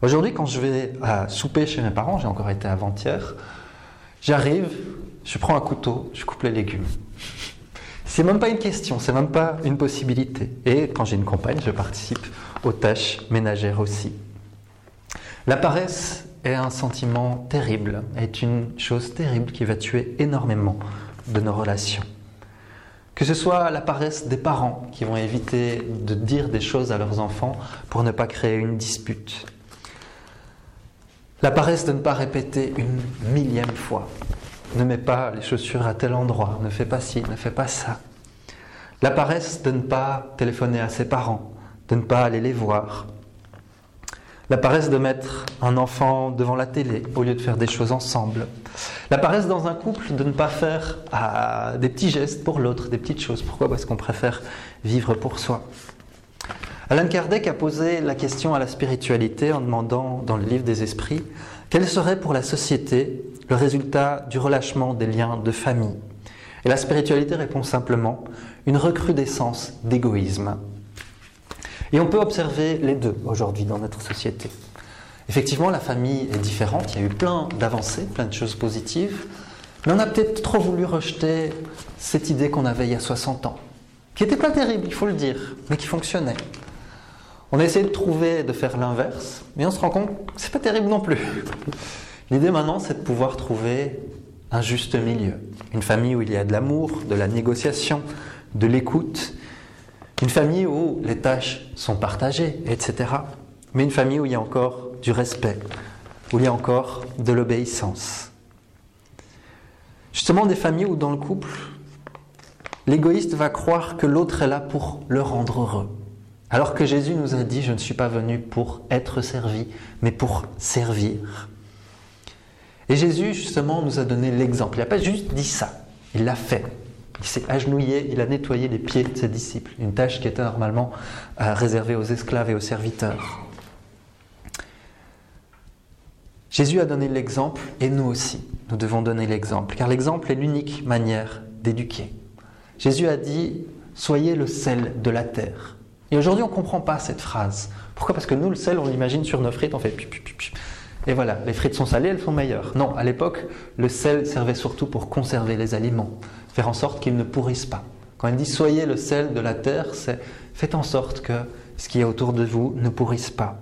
Aujourd'hui, quand je vais à souper chez mes parents, j'ai encore été avant-hier, j'arrive, je prends un couteau, je coupe les légumes. C'est même pas une question, c'est même pas une possibilité. Et quand j'ai une compagne, je participe aux tâches ménagères aussi. La paresse est un sentiment terrible, est une chose terrible qui va tuer énormément de nos relations. Que ce soit la paresse des parents qui vont éviter de dire des choses à leurs enfants pour ne pas créer une dispute. La paresse de ne pas répéter une millième fois ne mets pas les chaussures à tel endroit, ne fais pas ci, ne fais pas ça. La paresse de ne pas téléphoner à ses parents, de ne pas aller les voir. La paresse de mettre un enfant devant la télé au lieu de faire des choses ensemble. La paresse dans un couple de ne pas faire ah, des petits gestes pour l'autre, des petites choses. Pourquoi? Parce qu'on préfère vivre pour soi. Alain Kardec a posé la question à la spiritualité en demandant dans le livre des esprits quel serait pour la société le résultat du relâchement des liens de famille. Et la spiritualité répond simplement une recrudescence d'égoïsme. Et on peut observer les deux aujourd'hui dans notre société. Effectivement, la famille est différente, il y a eu plein d'avancées, plein de choses positives, mais on a peut-être trop voulu rejeter cette idée qu'on avait il y a 60 ans, qui n'était pas terrible, il faut le dire, mais qui fonctionnait. On a essayé de trouver, de faire l'inverse, mais on se rend compte que c'est pas terrible non plus. L'idée maintenant, c'est de pouvoir trouver un juste milieu. Une famille où il y a de l'amour, de la négociation, de l'écoute. Une famille où les tâches sont partagées, etc. Mais une famille où il y a encore du respect, où il y a encore de l'obéissance. Justement, des familles où dans le couple, l'égoïste va croire que l'autre est là pour le rendre heureux. Alors que Jésus nous a dit, je ne suis pas venu pour être servi, mais pour servir. Et Jésus, justement, nous a donné l'exemple. Il n'a pas juste dit ça, il l'a fait. Il s'est agenouillé, il a nettoyé les pieds de ses disciples, une tâche qui était normalement euh, réservée aux esclaves et aux serviteurs. Jésus a donné l'exemple et nous aussi, nous devons donner l'exemple, car l'exemple est l'unique manière d'éduquer. Jésus a dit, soyez le sel de la terre. Et aujourd'hui, on ne comprend pas cette phrase. Pourquoi? Parce que nous, le sel, on l'imagine sur nos frites, on fait et voilà, les frites sont salées, elles sont meilleures. Non, à l'époque, le sel servait surtout pour conserver les aliments, faire en sorte qu'ils ne pourrissent pas. Quand il dit soyez le sel de la terre, c'est faites en sorte que ce qui est autour de vous ne pourrisse pas.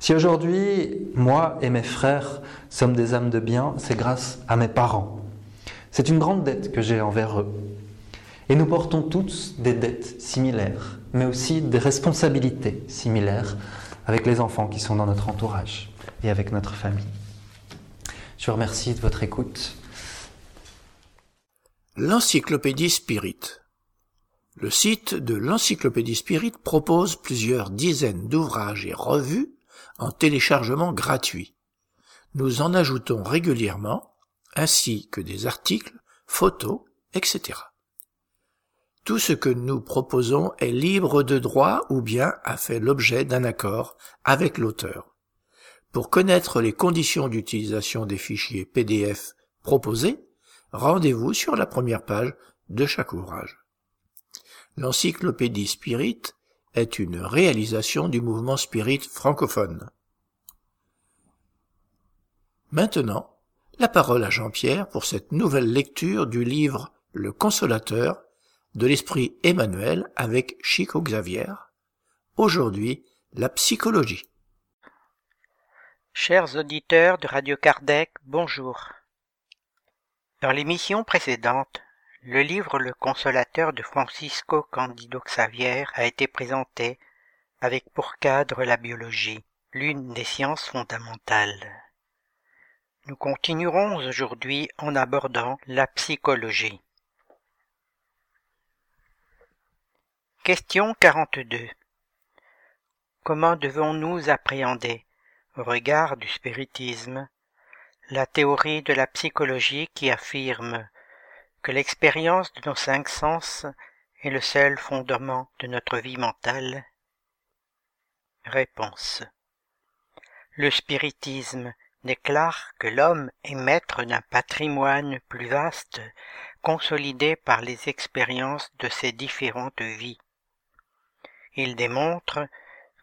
Si aujourd'hui, moi et mes frères sommes des âmes de bien, c'est grâce à mes parents. C'est une grande dette que j'ai envers eux. Et nous portons tous des dettes similaires, mais aussi des responsabilités similaires avec les enfants qui sont dans notre entourage et avec notre famille. Je vous remercie de votre écoute. L'Encyclopédie Spirit. Le site de l'Encyclopédie Spirit propose plusieurs dizaines d'ouvrages et revues en téléchargement gratuit. Nous en ajoutons régulièrement, ainsi que des articles, photos, etc. Tout ce que nous proposons est libre de droit ou bien a fait l'objet d'un accord avec l'auteur. Pour connaître les conditions d'utilisation des fichiers PDF proposés, rendez-vous sur la première page de chaque ouvrage. L'encyclopédie Spirit est une réalisation du mouvement Spirit francophone. Maintenant, la parole à Jean-Pierre pour cette nouvelle lecture du livre Le Consolateur de l'esprit Emmanuel avec Chico Xavier. Aujourd'hui, la psychologie. Chers auditeurs de Radio Kardec, bonjour. Dans l'émission précédente, le livre Le Consolateur de Francisco Candido Xavier a été présenté avec pour cadre la biologie, l'une des sciences fondamentales. Nous continuerons aujourd'hui en abordant la psychologie. Question 42. Comment devons-nous appréhender, regard du spiritisme, la théorie de la psychologie qui affirme que l'expérience de nos cinq sens est le seul fondement de notre vie mentale Réponse. Le spiritisme déclare que l'homme est maître d'un patrimoine plus vaste, consolidé par les expériences de ses différentes vies. Il démontre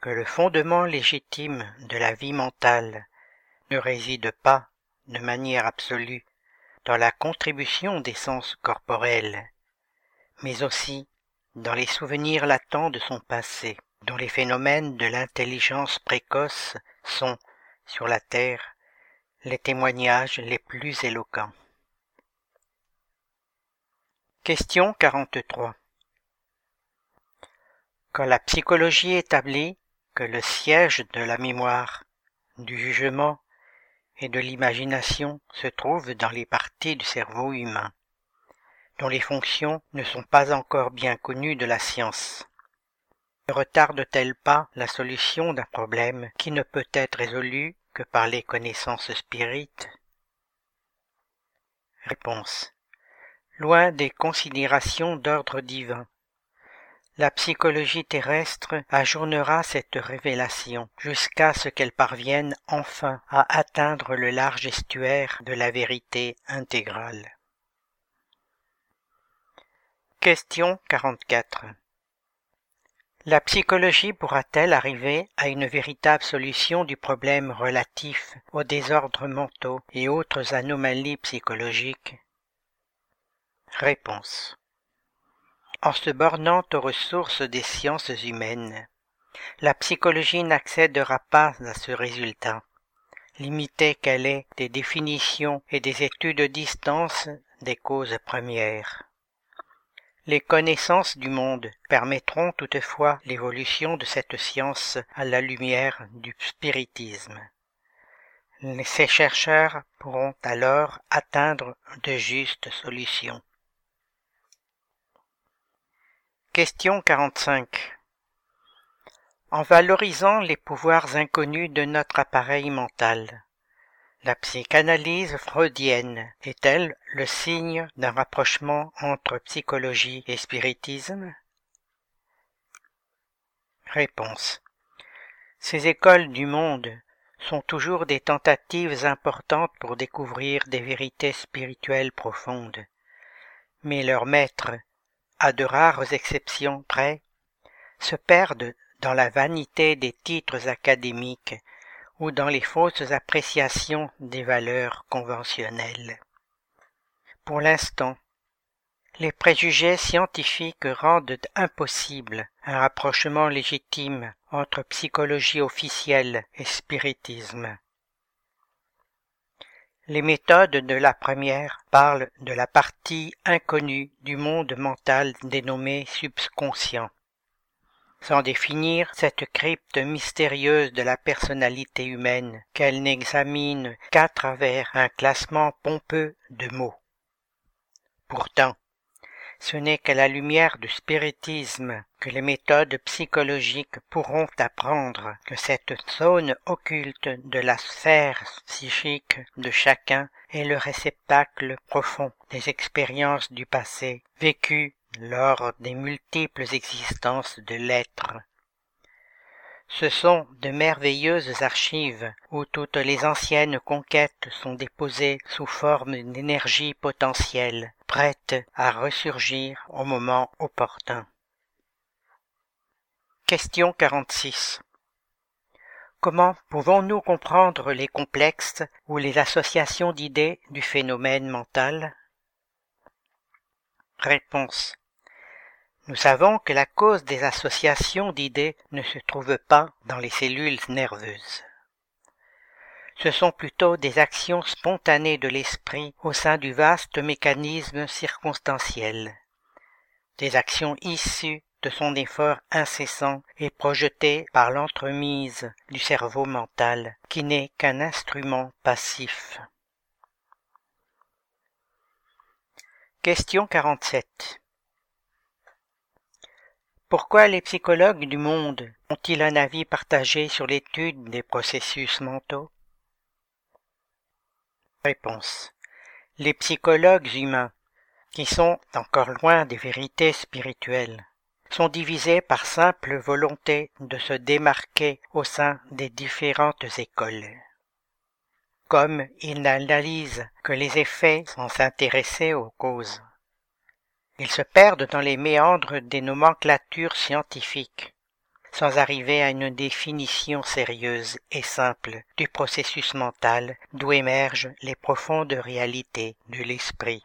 que le fondement légitime de la vie mentale ne réside pas, de manière absolue, dans la contribution des sens corporels, mais aussi dans les souvenirs latents de son passé, dont les phénomènes de l'intelligence précoce sont, sur la Terre, les témoignages les plus éloquents. Question 43 quand la psychologie établit que le siège de la mémoire, du jugement et de l'imagination se trouve dans les parties du cerveau humain, dont les fonctions ne sont pas encore bien connues de la science. Ne retarde-t-elle pas la solution d'un problème qui ne peut être résolu que par les connaissances spirites? Réponse. Loin des considérations d'ordre divin, la psychologie terrestre ajournera cette révélation jusqu'à ce qu'elle parvienne enfin à atteindre le large estuaire de la vérité intégrale. Question 44 La psychologie pourra-t-elle arriver à une véritable solution du problème relatif aux désordres mentaux et autres anomalies psychologiques? Réponse en se bornant aux ressources des sciences humaines. La psychologie n'accédera pas à ce résultat, limitée qu'elle est des définitions et des études de distance des causes premières. Les connaissances du monde permettront toutefois l'évolution de cette science à la lumière du spiritisme. Ces chercheurs pourront alors atteindre de justes solutions. Question 45. En valorisant les pouvoirs inconnus de notre appareil mental, la psychanalyse freudienne est-elle le signe d'un rapprochement entre psychologie et spiritisme? Réponse. Ces écoles du monde sont toujours des tentatives importantes pour découvrir des vérités spirituelles profondes, mais leurs maîtres à de rares exceptions près, se perdent dans la vanité des titres académiques ou dans les fausses appréciations des valeurs conventionnelles. Pour l'instant, les préjugés scientifiques rendent impossible un rapprochement légitime entre psychologie officielle et spiritisme. Les méthodes de la première parlent de la partie inconnue du monde mental dénommée subconscient. Sans définir cette crypte mystérieuse de la personnalité humaine qu'elle n'examine qu'à travers un classement pompeux de mots. Pourtant, ce n'est qu'à la lumière du spiritisme que les méthodes psychologiques pourront apprendre que cette zone occulte de la sphère psychique de chacun est le réceptacle profond des expériences du passé vécues lors des multiples existences de l'être ce sont de merveilleuses archives où toutes les anciennes conquêtes sont déposées sous forme d'énergie potentielle, prêtes à ressurgir au moment opportun. Question 46. Comment pouvons-nous comprendre les complexes ou les associations d'idées du phénomène mental? Réponse. Nous savons que la cause des associations d'idées ne se trouve pas dans les cellules nerveuses. Ce sont plutôt des actions spontanées de l'esprit au sein du vaste mécanisme circonstanciel, des actions issues de son effort incessant et projetées par l'entremise du cerveau mental, qui n'est qu'un instrument passif. Question 47. Pourquoi les psychologues du monde ont-ils un avis partagé sur l'étude des processus mentaux? Réponse. Les psychologues humains, qui sont encore loin des vérités spirituelles, sont divisés par simple volonté de se démarquer au sein des différentes écoles. Comme ils n'analysent que les effets sans s'intéresser aux causes. Ils se perdent dans les méandres des nomenclatures scientifiques, sans arriver à une définition sérieuse et simple du processus mental d'où émergent les profondes réalités de l'esprit.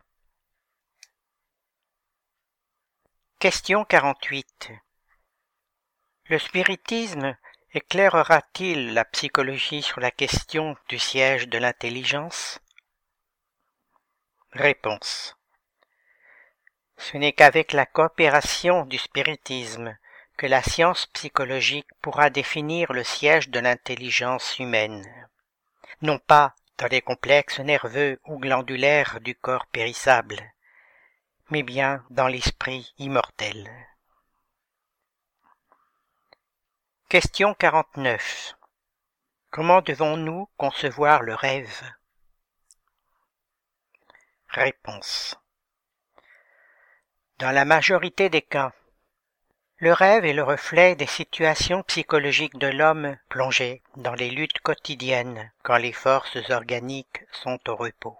Question 48. Le spiritisme éclairera-t-il la psychologie sur la question du siège de l'intelligence? Réponse. Ce n'est qu'avec la coopération du spiritisme que la science psychologique pourra définir le siège de l'intelligence humaine, non pas dans les complexes nerveux ou glandulaires du corps périssable, mais bien dans l'esprit immortel. Question 49. Comment devons-nous concevoir le rêve? Réponse. Dans la majorité des cas, le rêve est le reflet des situations psychologiques de l'homme plongé dans les luttes quotidiennes quand les forces organiques sont au repos.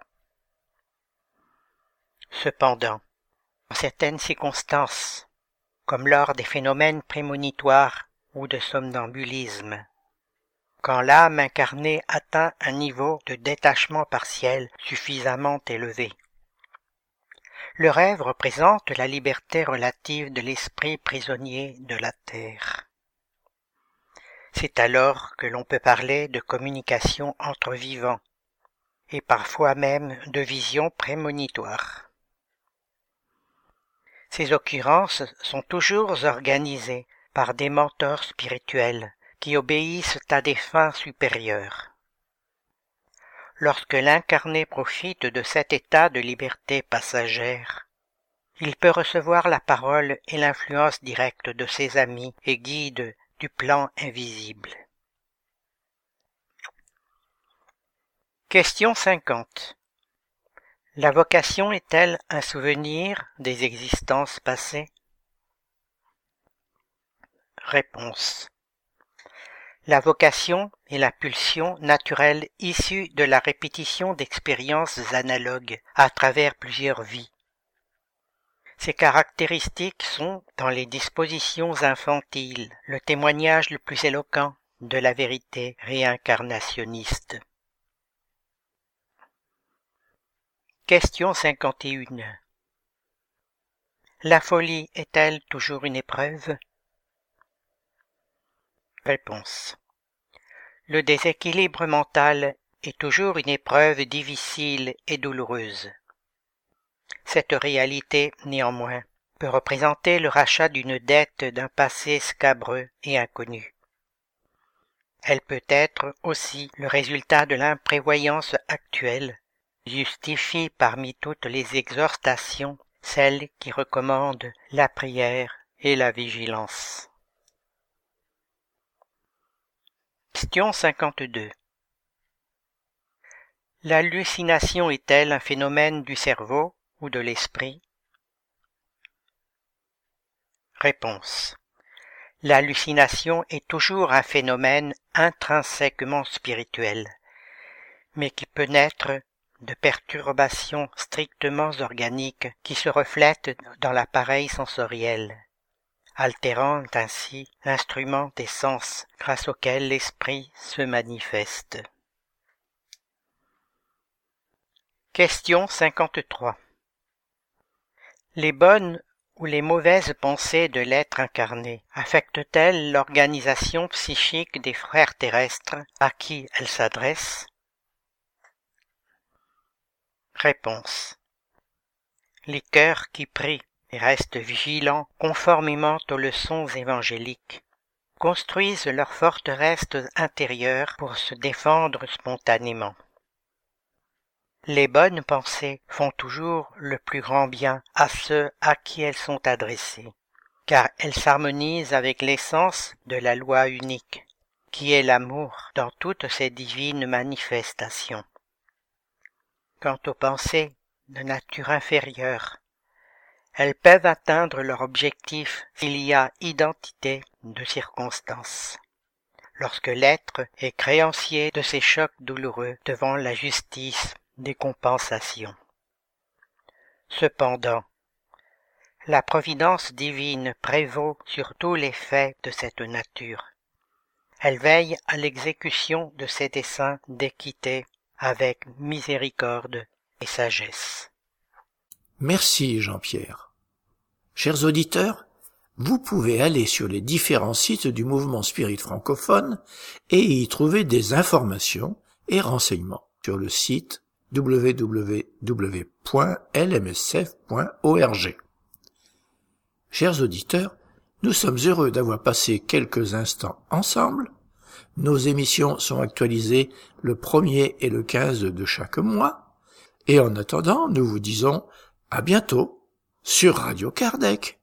Cependant, en certaines circonstances, comme lors des phénomènes prémonitoires ou de somnambulisme, quand l'âme incarnée atteint un niveau de détachement partiel suffisamment élevé, le rêve représente la liberté relative de l'esprit prisonnier de la terre. C'est alors que l'on peut parler de communication entre vivants, et parfois même de vision prémonitoire. Ces occurrences sont toujours organisées par des mentors spirituels qui obéissent à des fins supérieures lorsque l'incarné profite de cet état de liberté passagère. Il peut recevoir la parole et l'influence directe de ses amis et guides du plan invisible. Question 50. La vocation est-elle un souvenir des existences passées? Réponse. La vocation est la pulsion naturelle issue de la répétition d'expériences analogues à travers plusieurs vies. Ces caractéristiques sont, dans les dispositions infantiles, le témoignage le plus éloquent de la vérité réincarnationniste. Question 51. La folie est-elle toujours une épreuve? Réponse. Le déséquilibre mental est toujours une épreuve difficile et douloureuse. Cette réalité, néanmoins, peut représenter le rachat d'une dette d'un passé scabreux et inconnu. Elle peut être aussi le résultat de l'imprévoyance actuelle, justifie parmi toutes les exhortations celle qui recommande la prière et la vigilance. Question 52 L'hallucination est-elle un phénomène du cerveau ou de l'esprit? Réponse. L'hallucination est toujours un phénomène intrinsèquement spirituel, mais qui peut naître de perturbations strictement organiques qui se reflètent dans l'appareil sensoriel, altérant ainsi l'instrument des sens grâce auquel l'esprit se manifeste. Question 53 Les bonnes ou les mauvaises pensées de l'être incarné affectent-elles l'organisation psychique des frères terrestres à qui elles s'adressent? Réponse. Les cœurs qui prient restent vigilants conformément aux leçons évangéliques construisent leur forteresse intérieure pour se défendre spontanément. Les bonnes pensées font toujours le plus grand bien à ceux à qui elles sont adressées, car elles s'harmonisent avec l'essence de la loi unique, qui est l'amour dans toutes ses divines manifestations. Quant aux pensées de nature inférieure, elles peuvent atteindre leur objectif s'il y a identité de circonstances. Lorsque l'être est créancier de ces chocs douloureux devant la justice des compensations. Cependant, la providence divine prévaut sur tous les faits de cette nature. Elle veille à l'exécution de ses desseins d'équité avec miséricorde et sagesse. Merci Jean-Pierre. Chers auditeurs, vous pouvez aller sur les différents sites du mouvement spirit francophone et y trouver des informations et renseignements sur le site www.lmsf.org. Chers auditeurs, nous sommes heureux d'avoir passé quelques instants ensemble. Nos émissions sont actualisées le 1er et le 15 de chaque mois. Et en attendant, nous vous disons à bientôt sur Radio Kardec.